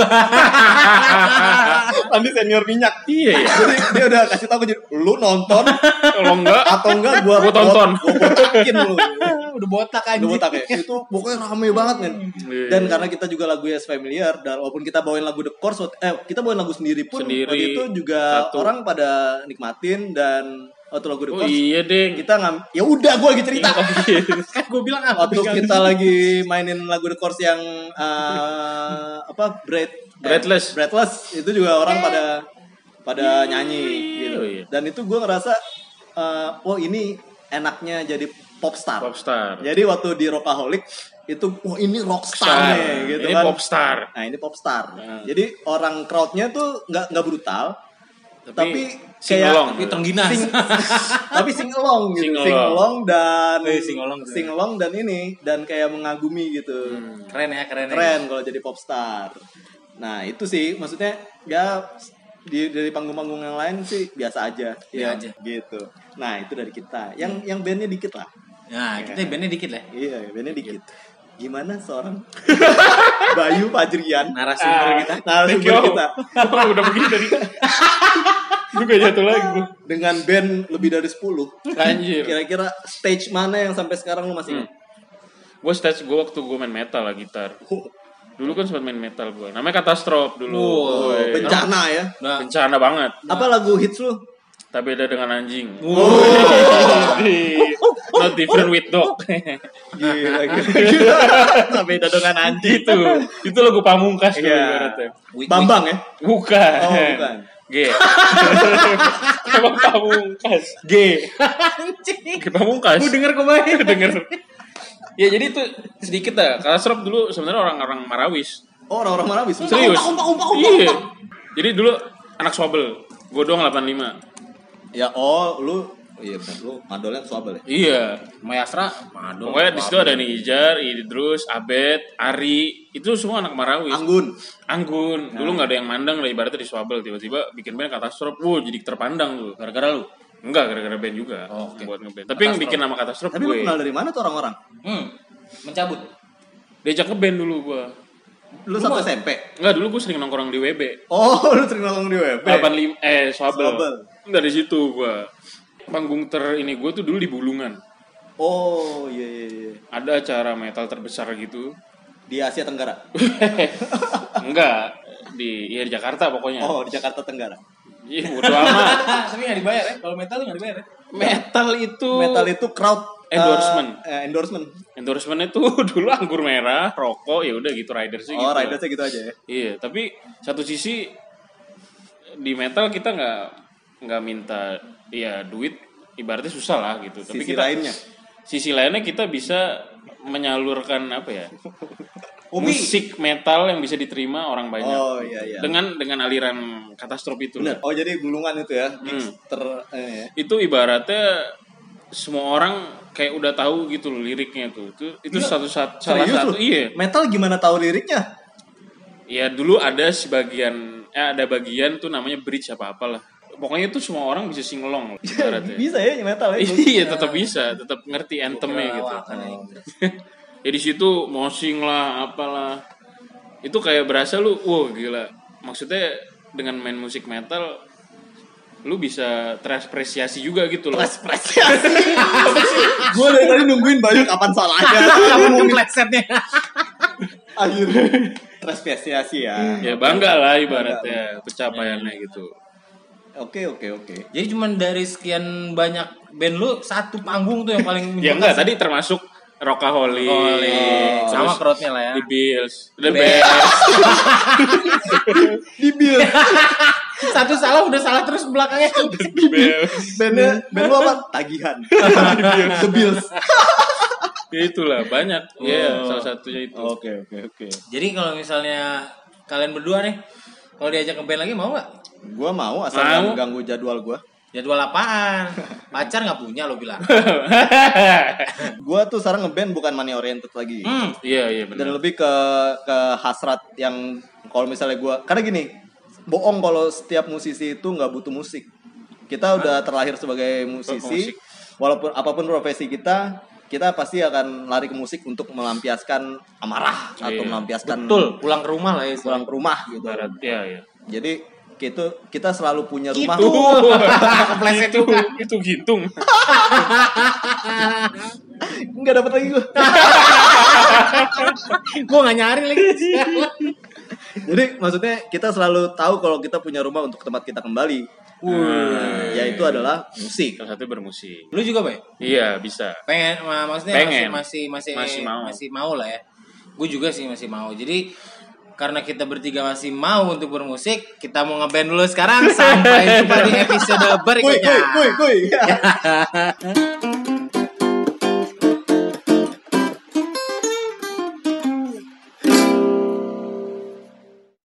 [SPEAKER 2] Randy senior minyak.
[SPEAKER 1] Iya ya.
[SPEAKER 2] Jadi dia udah kasih tahu jadi lu nonton
[SPEAKER 1] Kalau enggak
[SPEAKER 2] atau enggak gua
[SPEAKER 1] Gua tonton.
[SPEAKER 2] Gua botakin lu.
[SPEAKER 3] Udah botak
[SPEAKER 2] Udah botak ya. Itu pokoknya rame banget kan.
[SPEAKER 1] Iya.
[SPEAKER 2] Dan karena kita juga lagu yang familiar dan walaupun kita bawain lagu The Course eh kita bawain lagu sendiri pun
[SPEAKER 1] Sendiri.
[SPEAKER 2] waktu itu juga
[SPEAKER 1] Satu.
[SPEAKER 2] orang pada nikmatin dan waktu lagu The
[SPEAKER 1] Oh
[SPEAKER 2] Course
[SPEAKER 1] iya deng.
[SPEAKER 2] kita ngam ya udah gua lagi cerita.
[SPEAKER 1] Oh, iya.
[SPEAKER 3] kan gue bilang apa?
[SPEAKER 2] waktu kita lagi mainin lagu The Course yang eh, apa Bread
[SPEAKER 1] Breathless.
[SPEAKER 2] Breathless itu juga orang pada pada nyanyi gitu.
[SPEAKER 1] Oh, iya.
[SPEAKER 2] Dan itu gue ngerasa eh, oh ini enaknya jadi popstar.
[SPEAKER 1] Popstar.
[SPEAKER 2] Jadi waktu di Rockaholic itu wah ini rockstar
[SPEAKER 1] Star.
[SPEAKER 2] nih gitu
[SPEAKER 1] Ini
[SPEAKER 2] kan.
[SPEAKER 1] popstar.
[SPEAKER 2] Nah, ini popstar.
[SPEAKER 1] Nah.
[SPEAKER 2] Jadi orang crowdnya tuh nggak nggak brutal,
[SPEAKER 1] Tapi,
[SPEAKER 2] tapi,
[SPEAKER 1] sing
[SPEAKER 2] kayak
[SPEAKER 1] along.
[SPEAKER 3] Tapi tengginas.
[SPEAKER 2] sing, tapi sing along gitu,
[SPEAKER 1] Sing
[SPEAKER 2] sing
[SPEAKER 1] along.
[SPEAKER 2] along dan
[SPEAKER 3] Eh, sing along tuh.
[SPEAKER 2] sing along dan ini dan kayak mengagumi gitu.
[SPEAKER 3] Keren ya, keren. ya.
[SPEAKER 2] Keren kalau jadi popstar. Nah, itu sih maksudnya ya di dari panggung-panggung yang lain sih biasa aja,
[SPEAKER 3] Biasa
[SPEAKER 2] ya
[SPEAKER 3] aja.
[SPEAKER 2] gitu. Nah, itu dari kita. Yang yang bandnya dikit lah.
[SPEAKER 3] Nah, kita bandnya dikit lah.
[SPEAKER 2] Iya, bandnya dikit. Gimana seorang Bayu Fajrian
[SPEAKER 3] Narasumber
[SPEAKER 1] Ah.
[SPEAKER 3] kita.
[SPEAKER 2] narasumber kita
[SPEAKER 1] udah begini tadi. Lu gak jatuh lagi gue.
[SPEAKER 2] dengan band lebih dari 10
[SPEAKER 1] Anjir.
[SPEAKER 2] kira-kira stage mana yang sampai sekarang lu masih ingat?
[SPEAKER 1] Gue stage gue waktu gue main metal lah gitar.
[SPEAKER 2] Oh,
[SPEAKER 1] Dulu kan sempat main metal gue. Namanya Katastrof dulu.
[SPEAKER 3] Wow,
[SPEAKER 1] Woi.
[SPEAKER 2] bencana ya
[SPEAKER 3] Nah,
[SPEAKER 1] Bencana banget.
[SPEAKER 2] apa lagu hits lu
[SPEAKER 1] Tak beda dengan anjing.
[SPEAKER 2] Oh.
[SPEAKER 1] Not different with dog.
[SPEAKER 2] gila gila beda dengan anjing
[SPEAKER 1] itu. Itu lagu pamungkas tuh
[SPEAKER 2] Iya.
[SPEAKER 1] ibaratnya.
[SPEAKER 2] Bambang ya
[SPEAKER 1] Bukan.
[SPEAKER 2] Oh, bukan.
[SPEAKER 1] G. Emang pamungkas. G. G pamungkas.
[SPEAKER 3] Gue denger kok baik.
[SPEAKER 1] denger. Ya jadi itu sedikit dah. Katastrof dulu sebenarnya orang-orang Marawis.
[SPEAKER 2] oh orang-orang mana bisa
[SPEAKER 1] Serius?
[SPEAKER 2] umpak umpak umpak
[SPEAKER 1] Iya. Jadi dulu anak swabel. Gue doang 85.
[SPEAKER 2] ya oh lu iya benar lu mandolnya swabel ya
[SPEAKER 1] Iya.
[SPEAKER 3] Mayastra, Mado.
[SPEAKER 1] Pokoknya di situ ada Nijar, Idrus, Abed, Ari, itu semua anak Marawis.
[SPEAKER 2] Anggun
[SPEAKER 1] Anggun. Dulu nggak ada yang mandang lah ibaratnya di Swabel tiba-tiba bikin band katastrof. Wow, jadi terpandang tuh.
[SPEAKER 3] Gara-gara lu.
[SPEAKER 1] Enggak gara-gara band juga
[SPEAKER 3] Oh, oke.
[SPEAKER 1] buat ngeband. Tapi yang bikin nama katastrof
[SPEAKER 2] tapi lu
[SPEAKER 1] gue.
[SPEAKER 2] kenal dari mana tuh orang-orang
[SPEAKER 3] Hmm. Mencabut.
[SPEAKER 1] Diajak ke band dulu gua.
[SPEAKER 2] lu satu SMP
[SPEAKER 1] Enggak, dulu gue sering nongkrong di WB.
[SPEAKER 2] oh lu sering nongkrong di WP
[SPEAKER 1] 85 eh Swabel.
[SPEAKER 2] Swabel.
[SPEAKER 1] Dari situ gua. Panggung ter ini gue tuh dulu di Bulungan.
[SPEAKER 2] oh iya iya iya
[SPEAKER 1] Ada acara metal terbesar gitu.
[SPEAKER 2] di Asia Tenggara
[SPEAKER 1] Enggak, di ya di Jakarta pokoknya.
[SPEAKER 2] oh di Jakarta Tenggara
[SPEAKER 1] Iya, bodo amat.
[SPEAKER 3] Tapi nggak dibayar ya? Kalau metal tuh nggak dibayar ya?
[SPEAKER 1] Metal itu
[SPEAKER 2] metal itu crowd eh,
[SPEAKER 1] Endorsement.
[SPEAKER 2] eh, endorsement
[SPEAKER 1] endorsement itu dulu anggur merah, rokok, ya udah gitu riders sih
[SPEAKER 2] oh
[SPEAKER 1] gitu.
[SPEAKER 2] ridersnya gitu aja ya
[SPEAKER 1] Iya, tapi satu sisi di metal kita nggak nggak minta ya duit ibaratnya susah lah gitu. Tapi
[SPEAKER 2] sisi
[SPEAKER 1] kita
[SPEAKER 2] lainnya
[SPEAKER 1] sisi lainnya kita bisa menyalurkan apa ya?
[SPEAKER 2] Hobi.
[SPEAKER 1] musik metal yang bisa diterima orang banyak.
[SPEAKER 2] oh iya iya
[SPEAKER 1] Dengan dengan aliran katastrof itu.
[SPEAKER 2] bener oh jadi gulungan itu ya
[SPEAKER 1] Hmm.
[SPEAKER 2] ter eh, ya.
[SPEAKER 1] Itu ibaratnya semua orang kayak udah tahu gitu loh liriknya tuh. Itu itu
[SPEAKER 2] Iya.
[SPEAKER 1] satu satu salah satu
[SPEAKER 2] lu?
[SPEAKER 1] iya.
[SPEAKER 2] metal gimana tahu liriknya
[SPEAKER 1] Ya dulu ada sebagian eh ada bagian tuh namanya bridge apa apalah. Pokoknya itu semua orang bisa singelong loh ibaratnya.
[SPEAKER 2] bisa ya metal ya
[SPEAKER 1] iya, tetap bisa, tetap ngerti anthemnya gitu.
[SPEAKER 3] Aja.
[SPEAKER 1] ya di situ mosing lah, apalah. Itu kayak berasa lu, wow gila. Maksudnya dengan main musik metal lu bisa terekspresiasi juga gitu loh.
[SPEAKER 2] Ekspresiasi. Gue dari tadi nungguin Bayu kapan salahnya.
[SPEAKER 3] Kamu kemplet setnya.
[SPEAKER 2] Akhir. Ekspresiasi ya.
[SPEAKER 1] Ya bangga lah ibaratnya pencapaiannya gitu.
[SPEAKER 2] Oke oke oke.
[SPEAKER 3] Jadi cuman dari sekian banyak band lu satu panggung tuh yang paling
[SPEAKER 1] Ya enggak, tadi termasuk Rockaholic,
[SPEAKER 3] Oleh.
[SPEAKER 1] terus
[SPEAKER 3] Sama crowdnya lah ya.
[SPEAKER 1] The Bills, The
[SPEAKER 3] Best.
[SPEAKER 1] Best.
[SPEAKER 2] Di Bill.
[SPEAKER 3] Satu salah udah salah terus belakangnya.
[SPEAKER 1] The Bills.
[SPEAKER 2] Bandnya band lu apa? Tagihan. The Bills.
[SPEAKER 1] Ya itulah banyak. Ya,
[SPEAKER 2] Oh.
[SPEAKER 1] salah satunya itu.
[SPEAKER 2] Oke oke oke.
[SPEAKER 3] Jadi kalau misalnya kalian berdua nih Kalau diajak ngeband lagi mau nggak?
[SPEAKER 2] Gua mau asal
[SPEAKER 1] Mau.
[SPEAKER 2] nggak ganggu jadwal gua.
[SPEAKER 3] Jadwal apaan? Pacar nggak punya lo bilang.
[SPEAKER 2] Gua tuh sekarang ngeband bukan money oriented lagi.
[SPEAKER 3] Hmm.
[SPEAKER 1] Iya iya
[SPEAKER 2] Dan
[SPEAKER 1] benar.
[SPEAKER 2] lebih ke ke hasrat yang kalau misalnya gua karena gini, bohong kalau setiap musisi itu nggak butuh musik. Kita udah terlahir sebagai musisi,
[SPEAKER 1] Musik.
[SPEAKER 2] walaupun apa pun profesi kita, kita pasti akan lari ke musik untuk melampiaskan amarah atau
[SPEAKER 1] Iya.
[SPEAKER 2] melampiaskan
[SPEAKER 3] Betul, pulang ke rumah lah ya.
[SPEAKER 2] pulang ke rumah gitu.
[SPEAKER 1] Barat. Iya iya.
[SPEAKER 2] Jadi itu kita selalu punya rumah.
[SPEAKER 1] Itu.
[SPEAKER 3] Kepleset
[SPEAKER 1] itu
[SPEAKER 3] juga.
[SPEAKER 1] itu gintung.
[SPEAKER 2] Enggak dapat lagi gua.
[SPEAKER 3] Gue nggak nyari lagi.
[SPEAKER 2] Jadi maksudnya kita selalu tahu kalau kita punya rumah untuk tempat kita kembali. Nah, yaitu adalah musik.
[SPEAKER 1] Salah satu bermusik.
[SPEAKER 3] Lu juga, Bay?
[SPEAKER 1] Iya bisa.
[SPEAKER 3] Pengen ma- maksudnya
[SPEAKER 1] Pengen.
[SPEAKER 3] masih masih masih
[SPEAKER 1] Masih mau.
[SPEAKER 3] masih mau lah ya. Gue juga sih masih mau. Jadi karena kita bertiga masih mau untuk bermusik, kita mau ngeband dulu sekarang sampai jumpa di episode berikutnya.
[SPEAKER 2] kuy, kuy.